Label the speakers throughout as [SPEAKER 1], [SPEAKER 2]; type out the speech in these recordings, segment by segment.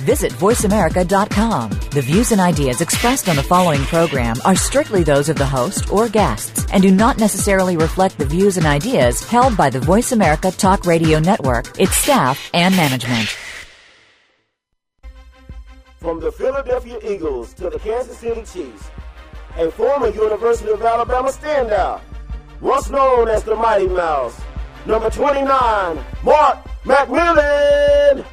[SPEAKER 1] Visit VoiceAmerica.com. The views and ideas expressed on the following program are strictly those of the host or guests and do not necessarily reflect the views and ideas held by the Voice America Talk Radio Network, its staff, and management.
[SPEAKER 2] From the Philadelphia Eagles to the Kansas City Chiefs, a former University of Alabama standout, once known as the Mighty Mouse, number 29, Mark McMillan.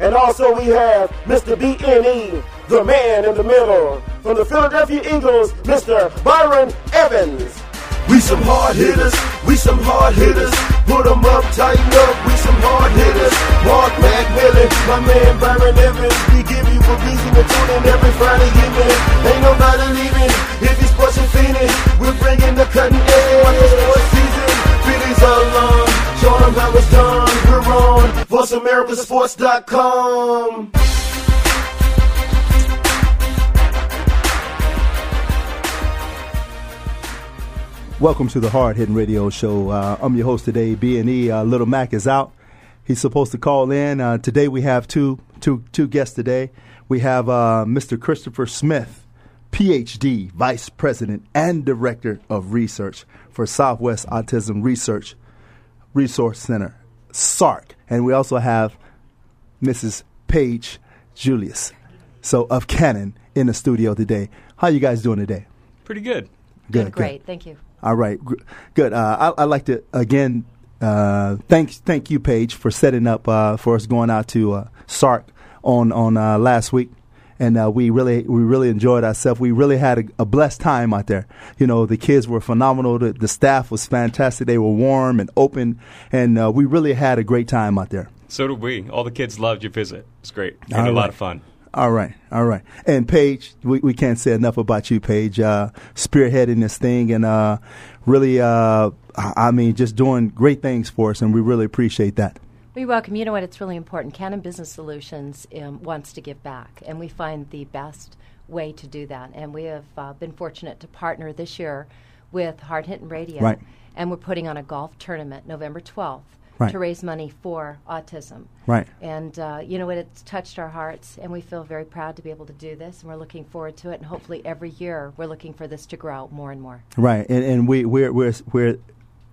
[SPEAKER 2] And also we have Mr. BNE, the man in the middle. From the Philadelphia Eagles, Mr. Byron Evans.
[SPEAKER 3] We some hard hitters, we some hard hitters. Put 'em up, tighten up, we some hard hitters. Mark McMillan, my man Byron Evans. We give you a reason to tune in every Friday evening. Ain't nobody leaving if he's pushing Phoenix. We're bringing the cutting edge. Are long. Show 'em how it's done. We're on VoiceAmericaSports.com.
[SPEAKER 4] Welcome to the Hard Hitting Radio Show. Uh, I'm your host today, B and E. Uh, Little Mac is out. He's supposed to call in uh, today. We have two, two, two guests today. We have uh, Mr. Christopher Smith, PhD, Vice President and Director of Research for Southwest Autism Research Resource Center, SARC, and we also have Mrs. Paige Julius, so of Canon, in the studio today. How you guys doing today?
[SPEAKER 5] Pretty good.
[SPEAKER 4] Good,
[SPEAKER 6] Doing great. Thank you.
[SPEAKER 4] All right, good. Uh, I, I'd like to again uh, thank thank you, Paige, for setting up uh, for us going out to uh, SARC on on uh, last week, and uh, we really we really enjoyed ourselves. We really had a, a blessed time out there. You know, the kids were phenomenal. The, the staff was fantastic. They were warm and open, and uh, we really had a great time out there.
[SPEAKER 5] So did we. All the kids loved your visit. It's great. Had a lot of fun.
[SPEAKER 4] All right, all right. And Paige, we, we can't say enough about you, Paige, uh, spearheading this thing and uh, really, uh, I mean, just doing great things for us, and we really appreciate that.
[SPEAKER 6] We welcome. You know what? It's really important. Canon Business Solutions um, wants to give back, and we find the best way to do that. And we have uh, been fortunate to partner this year with Hard Hitting Radio,
[SPEAKER 4] Right.
[SPEAKER 6] and we're putting on a golf tournament November twelfth
[SPEAKER 4] Right.
[SPEAKER 6] to raise money for autism.
[SPEAKER 4] Right.
[SPEAKER 6] And uh, you know what? It's touched our hearts, and we feel very proud to be able to do this, and we're looking forward to it. And hopefully, every year, we're looking for this to grow more and more.
[SPEAKER 4] Right, and, and we we're we're we're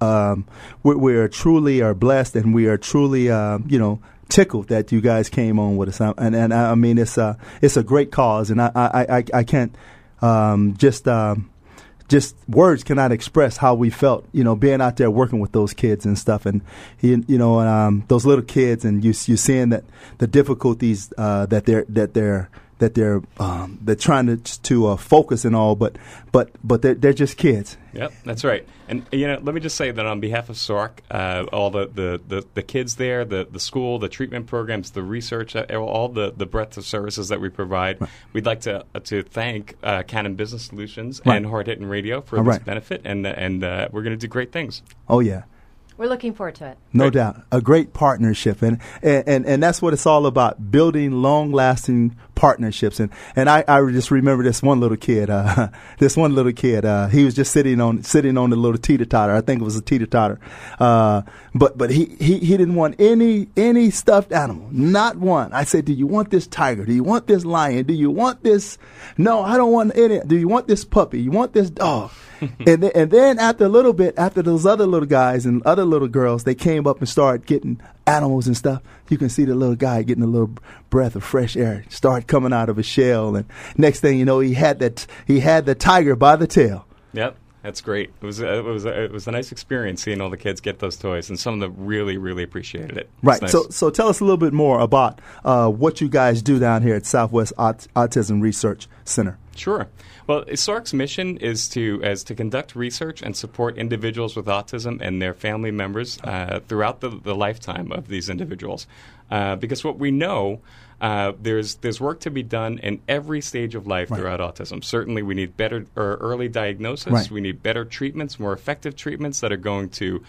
[SPEAKER 4] um, we're, we're truly are blessed, and we are truly uh, you know tickled that you guys came on with us. Uh, And and I mean it's a it's a great cause, and I I I, I can't um, just. Um, just words cannot express how we felt, you know, being out there working with those kids and stuff, and you, you know, um, those little kids, and you you seeing that the difficulties uh, that they're that they're that they're um, they're trying to to uh, focus and all, but but but they're they're just kids.
[SPEAKER 5] Yep, that's right. And you know, let me just say that on behalf of SARC, uh, all the, the, the, the kids there, the, the school, the treatment programs, the research, uh, all the, the breadth of services that we provide, we'd like to uh, to thank uh, Canon Business Solutions
[SPEAKER 4] Right.
[SPEAKER 5] and Hard Hitting Radio for
[SPEAKER 4] All
[SPEAKER 5] this
[SPEAKER 4] right.
[SPEAKER 5] benefit, and and uh, we're going to do great things.
[SPEAKER 4] Oh yeah.
[SPEAKER 6] We're looking forward to it.
[SPEAKER 4] No
[SPEAKER 5] Great.
[SPEAKER 4] doubt, a great partnership, and, and and and that's what it's all about: building long-lasting partnerships. And and I, I just remember this one little kid, uh, this one little kid. Uh, he was just sitting on sitting on the little teeter totter. I think it was a teeter totter, uh, but but he, he he didn't want any any stuffed animal, not one. I said, "Do you want this tiger? Do you want this lion? Do you want this? No, I don't want any. Do you want this puppy? You want this dog?" and then, and then after a little bit, after those other little guys and other little girls, they came up and started getting animals and stuff. You can see the little guy getting a little breath of fresh air, start coming out of his shell, and next thing you know, he had that he had the tiger by the tail.
[SPEAKER 5] Yep, that's great. It was it was it was a nice experience seeing all the kids get those toys, and some of them really really appreciated it. It's
[SPEAKER 4] Right.
[SPEAKER 5] nice.
[SPEAKER 4] So so tell us a little bit more about uh, what you guys do down here at Southwest Aut- Autism Research Center.
[SPEAKER 5] Sure. Well, SARC's mission is to as to conduct research and support individuals with autism and their family members uh, throughout the, the lifetime of these individuals. Uh, because what we know, uh, there's there's work to be done in every stage of life throughout autism. Certainly, we need better or early diagnosis.
[SPEAKER 4] Right.
[SPEAKER 5] We need better treatments, more effective treatments that are going to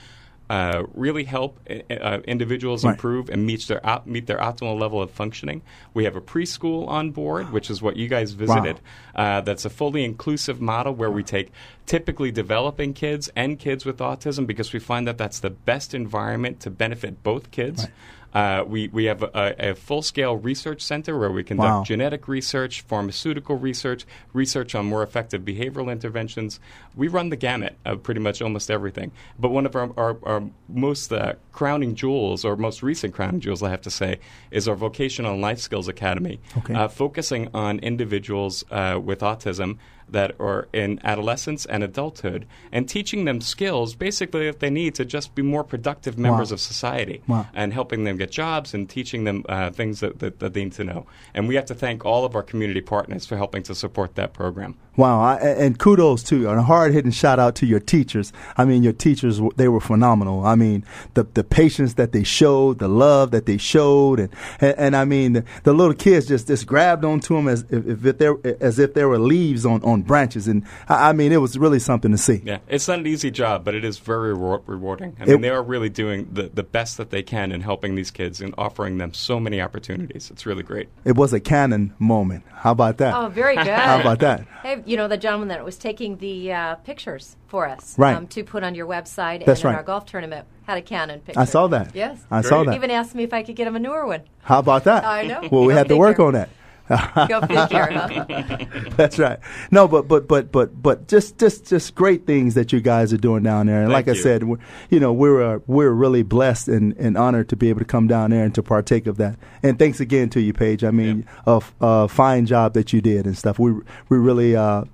[SPEAKER 5] uh, really help uh, uh, individuals
[SPEAKER 4] Right.
[SPEAKER 5] improve and meet their op- meet their optimal level of functioning. We have a preschool on board, which is what you guys visited. Uh, that's a fully inclusive model where we take typically developing kids and kids with autism because we find that that's the best environment to benefit both kids. Uh, we, we have a, a full scale research center where we conduct
[SPEAKER 4] Wow.
[SPEAKER 5] genetic research, pharmaceutical research, research on more effective behavioral interventions. We run the gamut of pretty much almost everything. But one of our, our, our most uh, crowning jewels, or most recent crowning jewels, I have to say, is our Vocational and Life Skills Academy,
[SPEAKER 4] Okay.
[SPEAKER 5] uh, focusing on individuals uh, with autism that are in adolescence and adulthood and teaching them skills basically that they need to just be more productive members
[SPEAKER 4] Wow.
[SPEAKER 5] of society
[SPEAKER 4] Wow.
[SPEAKER 5] and helping them get jobs and teaching them uh, things that, that, that they need to know. And we have to thank all of our community partners for helping to support that program.
[SPEAKER 4] Wow, I, and kudos to you. And a hard hitting shout out to your teachers. I mean, your teachers they were phenomenal. I mean, the, the patience that they showed, the love that they showed. And, and, and I mean, the, the little kids just, just grabbed onto them as if, if they as if there were leaves on, on branches. And I, I mean, it was really something to see.
[SPEAKER 5] Yeah, it's not an easy job, but it is very rewar- rewarding. I
[SPEAKER 4] It-
[SPEAKER 5] mean, they are really doing the, the best that they can in helping these kids and offering them so many opportunities. It's really great.
[SPEAKER 4] It was a canon moment. How about that?
[SPEAKER 6] Oh, very good.
[SPEAKER 4] How about that?
[SPEAKER 6] Hey, you know the gentleman that was taking the uh, pictures for us,
[SPEAKER 4] Right.
[SPEAKER 6] um, to put on your website
[SPEAKER 4] That's
[SPEAKER 6] and in our golf tournament had a Canon picture.
[SPEAKER 4] I saw that.
[SPEAKER 6] Yes,
[SPEAKER 4] I saw
[SPEAKER 5] Great.
[SPEAKER 4] that.
[SPEAKER 6] Even asked me if I could get him a newer one.
[SPEAKER 4] How about that?
[SPEAKER 6] I know.
[SPEAKER 4] Well, we had to work
[SPEAKER 6] figure.
[SPEAKER 4] on that.
[SPEAKER 6] Go figure.
[SPEAKER 4] That's right. No, but but but but but just just just great things that you guys are doing down there. And
[SPEAKER 5] Thank
[SPEAKER 4] like I said, we're, you know, we're uh, we're really blessed and, and honored to be able to come down there and to partake of that. And thanks again to you, Paige. I mean, a f- a fine job that you did and stuff. We we really uh,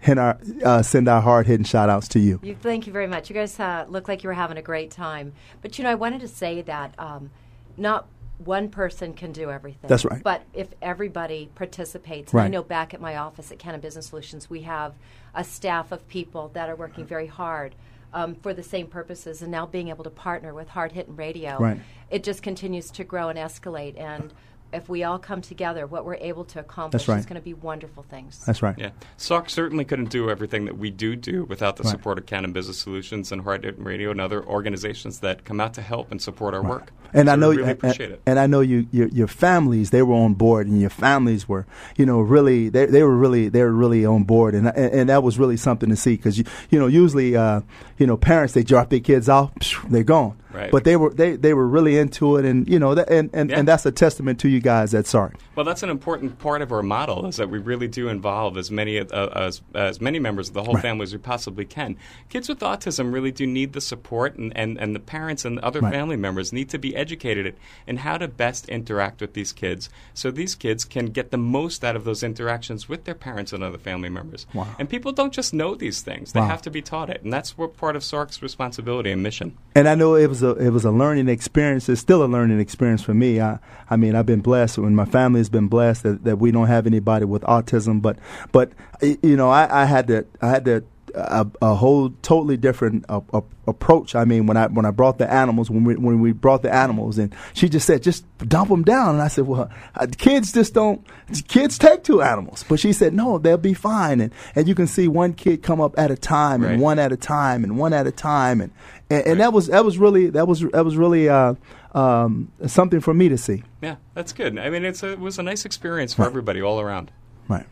[SPEAKER 4] hit our uh, send our hard hitting shout outs to you.
[SPEAKER 6] You, thank you very much. You guys uh, look like you were having a great time. But you know, I wanted to say that um, not one person can do everything.
[SPEAKER 4] That's right.
[SPEAKER 6] But if everybody participates, and I know back at my office at Canon Business Solutions, we have a staff of people that are working very hard. Um, for the same purposes, and now being able to partner with Hard Hitting Radio,
[SPEAKER 4] Right.
[SPEAKER 6] it just continues to grow and escalate. And if we all come together, what we're able to accomplish
[SPEAKER 4] That's right.
[SPEAKER 6] is going to be wonderful things.
[SPEAKER 4] That's right.
[SPEAKER 5] Yeah, SARC certainly couldn't do everything that we do do without the
[SPEAKER 4] Right.
[SPEAKER 5] support of Canon Business Solutions and Hard Hitting Radio and other organizations that come out to help and support our work.
[SPEAKER 4] And
[SPEAKER 5] So
[SPEAKER 4] I know you,
[SPEAKER 5] really
[SPEAKER 4] and,
[SPEAKER 5] appreciate it.
[SPEAKER 4] and I know you, your, your families, they were on board, and your families were, you know, really, they, they were really, they were really on board, and and, and that was really something to see because you, you know, usually, uh, you know, parents they drop their kids off, they're gone,
[SPEAKER 5] Right.
[SPEAKER 4] but they were they, they were really into it, and you know, that, and and,
[SPEAKER 5] Yeah.
[SPEAKER 4] and that's a testament to you guys at SARC.
[SPEAKER 5] Well, that's an important part of our model is that we really do involve as many uh, as as many members of the whole
[SPEAKER 4] Right.
[SPEAKER 5] family as we possibly can. Kids with autism really do need the support, and, and, and the parents and other
[SPEAKER 4] Right.
[SPEAKER 5] family members need to be educated in how to best interact with these kids, so these kids can get the most out of those interactions with their parents and other family members.
[SPEAKER 4] Wow.
[SPEAKER 5] And people don't just know these things; they
[SPEAKER 4] Wow.
[SPEAKER 5] have to be taught it, and that's what part of SARC's responsibility and mission.
[SPEAKER 4] And I know it was a it was a learning experience. It's still a learning experience for me. I I mean I've been blessed, and my family has been blessed that, that we don't have anybody with autism. But but you know I, I had to I had to a, a whole totally different uh, uh, approach. I mean when I when I brought the animals when we when we brought the animals and she just said just dump them down and I said well uh, kids just don't kids take two animals but she said no they'll be fine and and you can see one kid come up at a time
[SPEAKER 5] Right.
[SPEAKER 4] and one at a time and one at a time and and, and that was that was really that was that was really uh, um, something for me to see.
[SPEAKER 5] Yeah, that's good. I mean, it's a, it was a nice experience for everybody all around.
[SPEAKER 4] Right,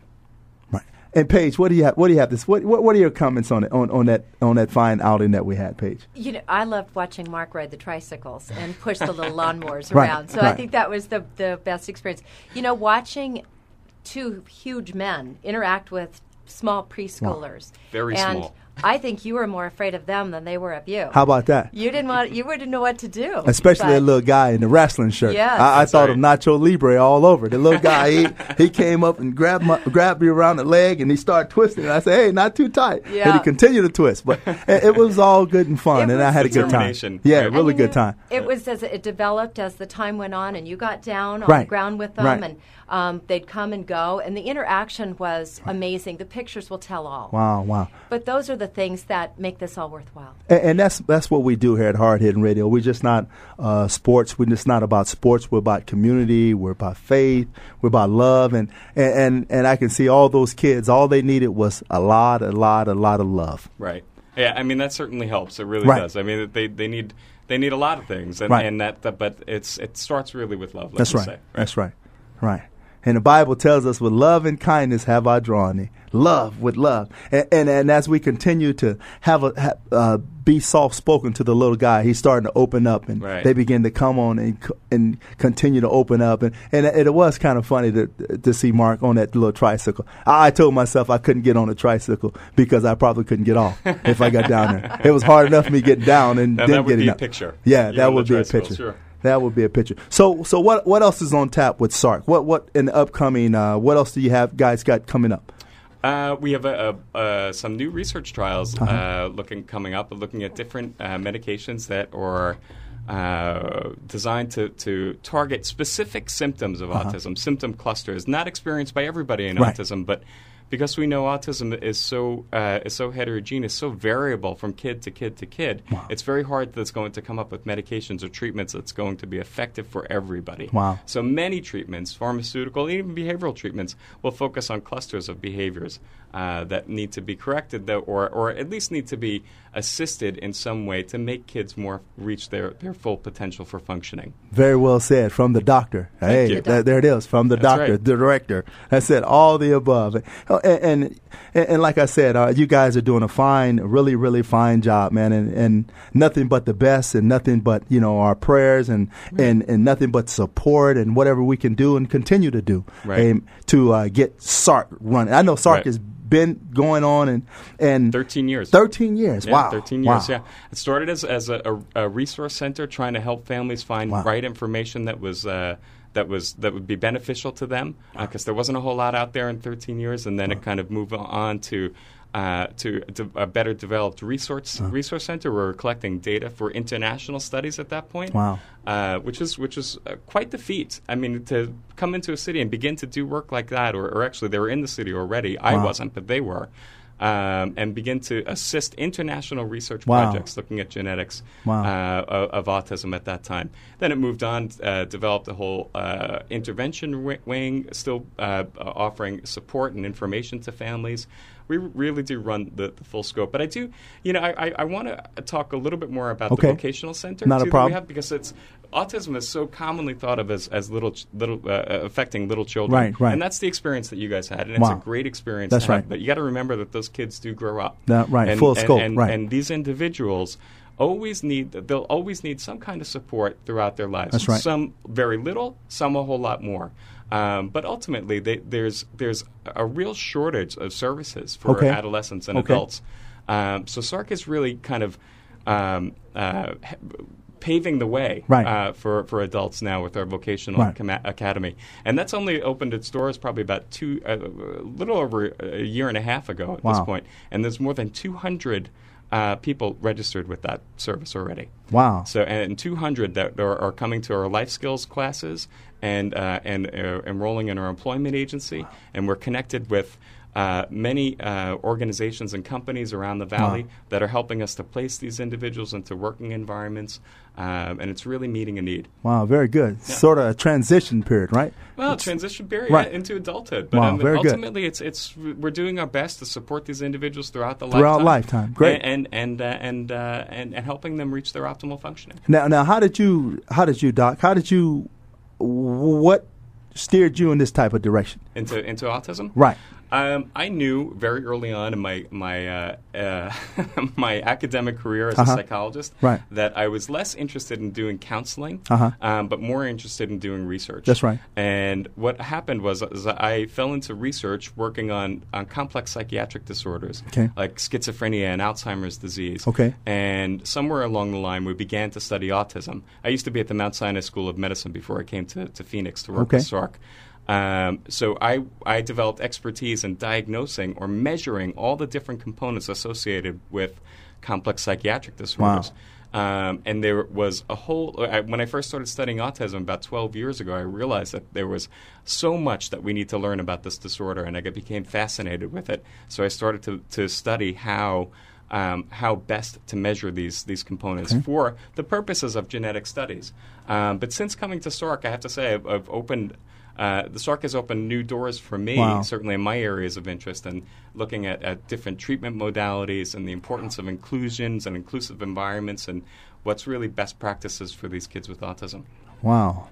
[SPEAKER 4] right. And Paige, what do you have? What do you have? This what what, what are your comments on it on, on that on that fine outing that we had, Paige?
[SPEAKER 6] You know, I loved watching Mark ride the tricycles and push the little lawnmowers
[SPEAKER 4] Right,
[SPEAKER 6] around. So I think that was the the best experience. You know, watching two huge men interact with small preschoolers.
[SPEAKER 5] Very
[SPEAKER 6] and
[SPEAKER 5] small.
[SPEAKER 6] I think you were more afraid of them than they were of you.
[SPEAKER 4] How about that?
[SPEAKER 6] you didn't want you didn't know what to do.
[SPEAKER 4] Especially
[SPEAKER 6] But-
[SPEAKER 4] that little guy in the wrestling shirt.
[SPEAKER 6] Yeah,
[SPEAKER 4] I, I thought
[SPEAKER 5] right.
[SPEAKER 4] of Nacho Libre all over. The little guy, he, he came up and grabbed my, grabbed me around the leg and he started twisting. And I said, "Hey, not too tight."
[SPEAKER 6] Yeah.
[SPEAKER 4] And he continued to twist, but it, it was all good and fun, and I had a good time. Yeah,
[SPEAKER 5] Yeah.
[SPEAKER 6] And
[SPEAKER 4] really
[SPEAKER 6] you
[SPEAKER 4] good
[SPEAKER 6] know,
[SPEAKER 4] time.
[SPEAKER 6] It was as it developed as the time went on, and you got down on
[SPEAKER 4] Right.
[SPEAKER 6] the ground with them,
[SPEAKER 4] Right.
[SPEAKER 6] and um, they'd come and go, and the interaction was amazing. The pictures will tell all.
[SPEAKER 4] Wow, wow.
[SPEAKER 6] But those are the things that make this all worthwhile.
[SPEAKER 4] And, and that's that's what we do here at Hard Hitting Radio. We're just not uh, sports. We're just not about sports. We're about community. We're about faith. We're about love. And, and and and I can see all those kids. All they needed was a lot, a lot, a lot of love.
[SPEAKER 5] Right. Yeah, I mean that certainly helps. It really
[SPEAKER 4] Right.
[SPEAKER 5] does. I mean they they need they need a lot of things, and,
[SPEAKER 4] Right.
[SPEAKER 5] and that, that but it's it starts really with love. Let
[SPEAKER 4] That's right.
[SPEAKER 5] Say.
[SPEAKER 4] That's right. Right. And the Bible tells us, with love and kindness have I drawn thee. Love with love. And, and, and as we continue to have a, ha, uh, be soft spoken to the little guy, he's starting to open up and
[SPEAKER 5] Right.
[SPEAKER 4] they begin to come on and, and continue to open up. And, and it, it was kind of funny to, to see Mark on that little tricycle. I, I told myself I couldn't get on a tricycle because I probably couldn't get off if I got down there. It was hard enough for me getting down and
[SPEAKER 5] Now,
[SPEAKER 4] then
[SPEAKER 5] that would
[SPEAKER 4] getting
[SPEAKER 5] be a picture.
[SPEAKER 4] Yeah,
[SPEAKER 5] You
[SPEAKER 4] that would be a picture.
[SPEAKER 5] sure.
[SPEAKER 4] That would be a picture. So, so what what else is on tap with SARC? What what in the upcoming? Uh, what else do you have guys got coming up?
[SPEAKER 5] Uh, we have a, a, uh, some new research trials
[SPEAKER 4] Uh-huh.
[SPEAKER 5] uh, looking coming up, looking at different uh, medications that are uh, designed to, to target specific symptoms of autism, symptom clusters, not experienced by everybody in
[SPEAKER 4] Uh-huh. Right.
[SPEAKER 5] autism, but because we know autism is so uh, is so heterogeneous, so variable from kid to kid to kid, it's very hard that's going to come up with medications or treatments that's going to be effective for everybody.
[SPEAKER 4] Wow.
[SPEAKER 5] So many treatments, pharmaceutical, even behavioral treatments, will focus on clusters of behaviors uh, that need to be corrected, though, or, or at least need to be assisted in some way to make kids more reach their, their full potential for functioning.
[SPEAKER 4] Very well said from the doctor. hey,
[SPEAKER 5] you.
[SPEAKER 4] that- there it is from the
[SPEAKER 5] That's
[SPEAKER 4] doctor,
[SPEAKER 5] right.
[SPEAKER 4] the director. That's it. All the above. And and, and, like I said, uh, you guys are doing a fine, really, really fine job, man. And, and nothing but the best, and nothing but you know our prayers, and and and nothing but support, and whatever we can do and continue to do
[SPEAKER 5] Right.
[SPEAKER 4] um, to uh, get SARC running. I know SARC
[SPEAKER 5] Right.
[SPEAKER 4] has been going on and and
[SPEAKER 5] 13 years.
[SPEAKER 4] 13 years.
[SPEAKER 5] Yeah,
[SPEAKER 4] wow.
[SPEAKER 5] 13 years,
[SPEAKER 4] Wow.
[SPEAKER 5] yeah. It started as, as a, a, a resource center trying to help families find
[SPEAKER 4] Wow.
[SPEAKER 5] right information that was. Uh, that was that would be beneficial to them because there wasn't a whole lot out there in 13 years, and then it kind of moved on to uh, to de- a better developed resource resource center. We're collecting data for international studies at that point.
[SPEAKER 4] Wow.
[SPEAKER 5] Uh, which is which is uh, quite the feat. I mean, to come into a city and begin to do work like that, or, or actually they were in the city already. I wasn't, but they were. Um, and begin to assist international research
[SPEAKER 4] Wow.
[SPEAKER 5] projects looking at genetics
[SPEAKER 4] Wow.
[SPEAKER 5] uh, of, of autism at that time. Then it moved on, uh, developed a whole uh, intervention wi- wing, still uh, offering support and information to families. We really do run the, the full scope. But I do, you know, I, I, I want to talk a little bit more about
[SPEAKER 4] Okay.
[SPEAKER 5] the vocational center
[SPEAKER 4] Not a
[SPEAKER 5] too, that
[SPEAKER 4] problem.
[SPEAKER 5] we have because it's autism is so commonly thought of as, as little little uh, affecting little children.
[SPEAKER 4] Right, right.
[SPEAKER 5] And that's the experience that you guys had, and it's
[SPEAKER 4] Wow.
[SPEAKER 5] a great experience.
[SPEAKER 4] That's
[SPEAKER 5] to have,
[SPEAKER 4] right.
[SPEAKER 5] But you got to remember that those kids do grow up.
[SPEAKER 4] Yeah, right,
[SPEAKER 5] And,
[SPEAKER 4] full
[SPEAKER 5] and-
[SPEAKER 4] scope,
[SPEAKER 5] and-
[SPEAKER 4] right.
[SPEAKER 5] And these individuals always need they'll always need some kind of support throughout their lives.
[SPEAKER 4] That's right.
[SPEAKER 5] Some very little, some a whole lot more. Um, but ultimately, they, there's there's a real shortage of services for
[SPEAKER 4] Okay.
[SPEAKER 5] adolescents and
[SPEAKER 4] Okay.
[SPEAKER 5] adults. Um, so SARC is really kind of um, uh, paving the way
[SPEAKER 4] Right.
[SPEAKER 5] uh, for, for adults now with our vocational
[SPEAKER 4] Right.
[SPEAKER 5] acama- academy. And that's only opened its doors probably about two, uh, a little over a year and a half ago at this point. And there's more than 200 uh, people registered with that service already.
[SPEAKER 4] Wow.
[SPEAKER 5] So, and 200 that are, are coming to our life skills classes and uh, and uh, enrolling in our employment agency, and we're connected with. Uh, many uh, organizations and companies around the valley
[SPEAKER 4] Wow.
[SPEAKER 5] that are helping us to place these individuals into working environments, um, and it's really meeting a need.
[SPEAKER 4] Wow, very good. Sort of a transition period, right?
[SPEAKER 5] Well, transition period
[SPEAKER 4] Right.
[SPEAKER 5] into adulthood, but
[SPEAKER 4] Wow,
[SPEAKER 5] um,
[SPEAKER 4] very good.
[SPEAKER 5] ultimately, it's it's we're doing our best to support these individuals throughout the
[SPEAKER 4] Throughout
[SPEAKER 5] lifetime,
[SPEAKER 4] lifetime. Great.
[SPEAKER 5] and and and uh, and, uh, and and helping them reach their optimal functioning.
[SPEAKER 4] Now, now, how did you, how did you, Doc? How did you, what steered you in this type of direction?
[SPEAKER 5] into into autism.
[SPEAKER 4] Right.
[SPEAKER 5] Um, I knew very early on in my my uh, uh, my academic career as
[SPEAKER 4] Uh-huh.
[SPEAKER 5] a psychologist
[SPEAKER 4] Right.
[SPEAKER 5] that I was less interested in doing counseling,
[SPEAKER 4] Uh-huh.
[SPEAKER 5] um, but more interested in doing research.
[SPEAKER 4] That's right.
[SPEAKER 5] And what happened was, I fell into research working on on complex psychiatric disorders
[SPEAKER 4] Okay.
[SPEAKER 5] like schizophrenia and Alzheimer's disease.
[SPEAKER 4] Okay.
[SPEAKER 5] And somewhere along the line, we began to study autism. I used to be at the Mount Sinai School of Medicine before I came to, to Phoenix to work
[SPEAKER 4] Okay.
[SPEAKER 5] with SARC. Um, so I, I developed expertise in diagnosing or measuring all the different components associated with complex psychiatric disorders. Um, and there was a whole. I, when I first started studying autism about 12 years ago, I realized that there was so much that we need to learn about this disorder, and I became fascinated with it. So I started to, to study how um, how best to measure these these components for the purposes of genetic studies. Um, but since coming to SARC, I have to say I've, I've opened. Uh, the SARC has opened new doors for me,
[SPEAKER 4] Wow.
[SPEAKER 5] certainly in my areas of interest, and looking at, at different treatment modalities and the importance of inclusions and inclusive environments and what's really best practices for these kids with autism.
[SPEAKER 4] Wow,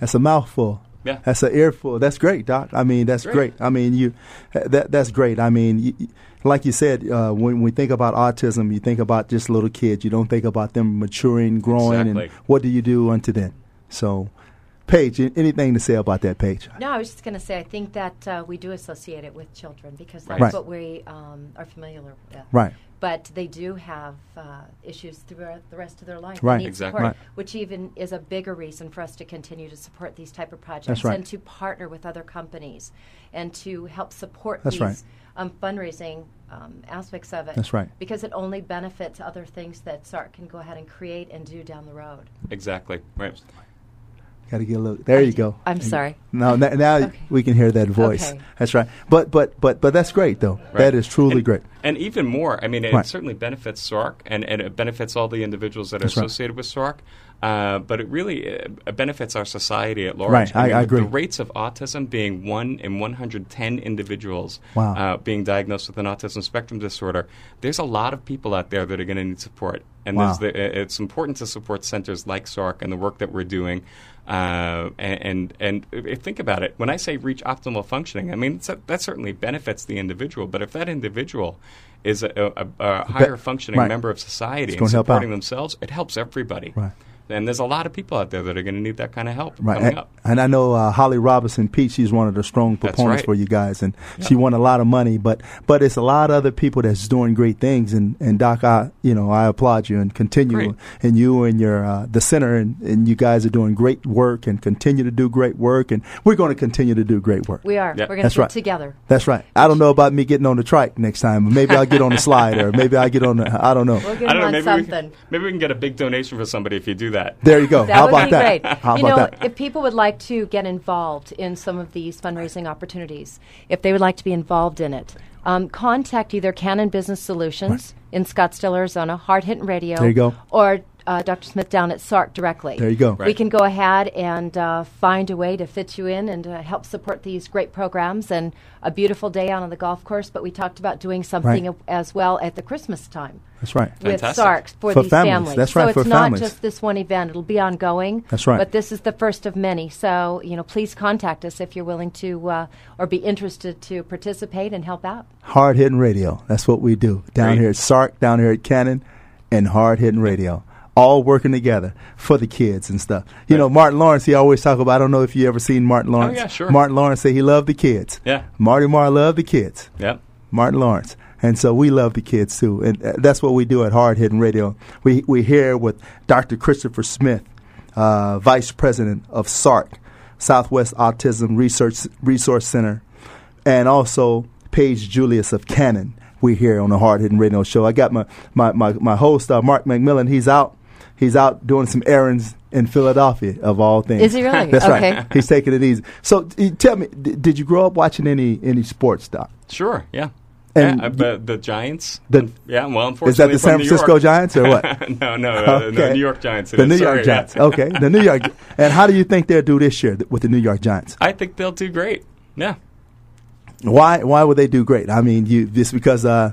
[SPEAKER 4] that's a mouthful.
[SPEAKER 5] Yeah.
[SPEAKER 4] That's an earful. That's great, Doc. I mean, that's great.
[SPEAKER 5] Great.
[SPEAKER 4] I mean, you that that's great. I mean, y y- like you said, uh, when we think about autism, you think about just little kids. You don't think about them maturing, growing,
[SPEAKER 5] Exactly.
[SPEAKER 4] and what do you do unto them. So, Paige, anything to say about that, Paige?
[SPEAKER 6] No, I was just going to say I think that uh, we do associate it with children because that's
[SPEAKER 4] Right.
[SPEAKER 6] what we um, are familiar with.
[SPEAKER 4] Right.
[SPEAKER 6] But they do have uh, issues throughout the rest of their life.
[SPEAKER 4] Right.
[SPEAKER 6] Need
[SPEAKER 5] Exactly.
[SPEAKER 6] support,
[SPEAKER 4] Right.
[SPEAKER 6] which even is a bigger reason for us to continue to support these type of projects
[SPEAKER 4] That's right.
[SPEAKER 6] and to partner with other companies and to help support
[SPEAKER 4] That's
[SPEAKER 6] these
[SPEAKER 4] right.
[SPEAKER 6] um, fundraising um, aspects of it.
[SPEAKER 4] That's right.
[SPEAKER 6] Because it only benefits other things that SARC can go ahead and create and do down the road.
[SPEAKER 5] Exactly. Right.
[SPEAKER 4] Got to get a look. There you go.
[SPEAKER 6] I'm sorry.
[SPEAKER 4] No, now, now
[SPEAKER 6] Okay.
[SPEAKER 4] we can hear that voice.
[SPEAKER 6] Okay.
[SPEAKER 4] That's right. But but but but that's great though.
[SPEAKER 5] Right.
[SPEAKER 4] That is truly
[SPEAKER 5] and,
[SPEAKER 4] great.
[SPEAKER 5] And even more, I mean, it
[SPEAKER 4] Right.
[SPEAKER 5] certainly benefits SARC and, and it benefits all the individuals that are
[SPEAKER 4] That's right.
[SPEAKER 5] associated with SARC. Uh, but it really uh, benefits our society at large.
[SPEAKER 4] Right, I-
[SPEAKER 5] mean,
[SPEAKER 4] I agree.
[SPEAKER 5] The rates of autism being one in 110 individuals
[SPEAKER 4] Wow.
[SPEAKER 5] uh, being diagnosed with an autism spectrum disorder, there's a lot of people out there that are going to need support. And
[SPEAKER 4] Wow.
[SPEAKER 5] the, it's important to support centers like SARC and the work that we're doing. Uh, and and, and think about it, when I say reach optimal functioning, I mean a, that certainly benefits the individual. But if that individual is a, a, a higher functioning
[SPEAKER 4] right.
[SPEAKER 5] member of society and supporting themselves, it helps everybody.
[SPEAKER 4] Right.
[SPEAKER 5] And there's a lot of people out there that are going to need that kind of help
[SPEAKER 4] Right.
[SPEAKER 5] coming
[SPEAKER 4] And,
[SPEAKER 5] up.
[SPEAKER 4] and I know uh, Holly Robinson Peete, she's one of the strong proponents
[SPEAKER 5] right.
[SPEAKER 4] for you guys and she won a lot of money, but but it's a lot of other people that's doing great things and, and Doc I you know, I applaud you and continue
[SPEAKER 5] Great.
[SPEAKER 4] and you and your uh, the center and, and you guys are doing great work and continue to do great work and we're going to continue to do great work.
[SPEAKER 6] We are.
[SPEAKER 5] Yeah.
[SPEAKER 6] We're going to do
[SPEAKER 4] right.
[SPEAKER 6] it together.
[SPEAKER 4] That's right. I don't know about me getting on the trike next time, but maybe I'll get on the slide or maybe I'll get on the I don't know.
[SPEAKER 6] We'll get
[SPEAKER 5] I don't know.
[SPEAKER 6] on
[SPEAKER 5] Maybe we,
[SPEAKER 6] something.
[SPEAKER 5] can, maybe we can get a big donation for somebody if you do that.
[SPEAKER 4] There you go.
[SPEAKER 6] That
[SPEAKER 4] How
[SPEAKER 6] would
[SPEAKER 4] about
[SPEAKER 6] be
[SPEAKER 4] that?
[SPEAKER 6] great.
[SPEAKER 4] How
[SPEAKER 6] you
[SPEAKER 4] about
[SPEAKER 6] know,
[SPEAKER 4] that?
[SPEAKER 6] if people would like to get involved in some of these fundraising opportunities, if they would like to be involved in it, um, contact either Canon Business Solutions in Scottsdale, Arizona, Hard Hit Radio,
[SPEAKER 4] There you go.
[SPEAKER 6] or uh, Dr. Smith down at SARC directly.
[SPEAKER 4] There you go.
[SPEAKER 6] We can go ahead and uh, find a way to fit you in and uh, help support these great programs and a beautiful day out on the golf course. But we talked about doing something
[SPEAKER 4] Right.
[SPEAKER 6] as well at the Christmas time
[SPEAKER 4] That's right.
[SPEAKER 6] with
[SPEAKER 5] Fantastic.
[SPEAKER 6] SARC for,
[SPEAKER 4] For
[SPEAKER 6] these
[SPEAKER 4] families. That's right.
[SPEAKER 6] so
[SPEAKER 4] right,
[SPEAKER 6] it's
[SPEAKER 4] for
[SPEAKER 6] not just this one event; it'll be ongoing.
[SPEAKER 4] That's right.
[SPEAKER 6] But this is the first of many. So you know, please contact us if you're willing to uh, or be interested to participate and help out.
[SPEAKER 4] Hard hitting radio. That's what we do down
[SPEAKER 5] Great.
[SPEAKER 4] here at SARC, down here at Canon, and hard hitting radio. All working together for the kids and stuff. You know, Martin Lawrence, he always talk about, I don't know if you ever seen Martin Lawrence.
[SPEAKER 5] Oh, yeah, sure.
[SPEAKER 4] Martin Lawrence said he loved the kids.
[SPEAKER 5] Yeah.
[SPEAKER 4] Marty Marr loved the kids.
[SPEAKER 5] Yep.
[SPEAKER 4] Martin Lawrence. And so we love the kids too. And uh, that's what we do at Hard Hitting Radio. We, we here with Dr. Christopher Smith, uh, Vice President of SARC, Southwest Autism Research Resource Center, and also Paige Julius of Canon. We're here on the Hard Hitting Radio Show. I got my, my, my, my host, uh, Mark McMillan. He's out. He's out doing some errands in Philadelphia, of all things.
[SPEAKER 6] Is he really?
[SPEAKER 4] That's
[SPEAKER 6] Okay.
[SPEAKER 4] right. He's taking it easy. So, t- tell me, d- did you grow up watching any any sports, Doc?
[SPEAKER 5] Sure. Yeah.
[SPEAKER 4] And
[SPEAKER 5] yeah, uh, the, the Giants.
[SPEAKER 4] The-
[SPEAKER 5] yeah. Well, unfortunately,
[SPEAKER 4] Is that the San Francisco
[SPEAKER 5] York.
[SPEAKER 4] Giants or what?
[SPEAKER 5] no, no, uh, no,
[SPEAKER 4] Okay.
[SPEAKER 5] New York Giants.
[SPEAKER 4] The
[SPEAKER 5] is.
[SPEAKER 4] New
[SPEAKER 5] Sorry,
[SPEAKER 4] York
[SPEAKER 5] yeah.
[SPEAKER 4] Giants. Okay, the New York. And how do you think they'll do this year th- with the New York Giants?
[SPEAKER 5] I think they'll do great. Yeah.
[SPEAKER 4] Why? Why would they do great? I mean, you just because uh,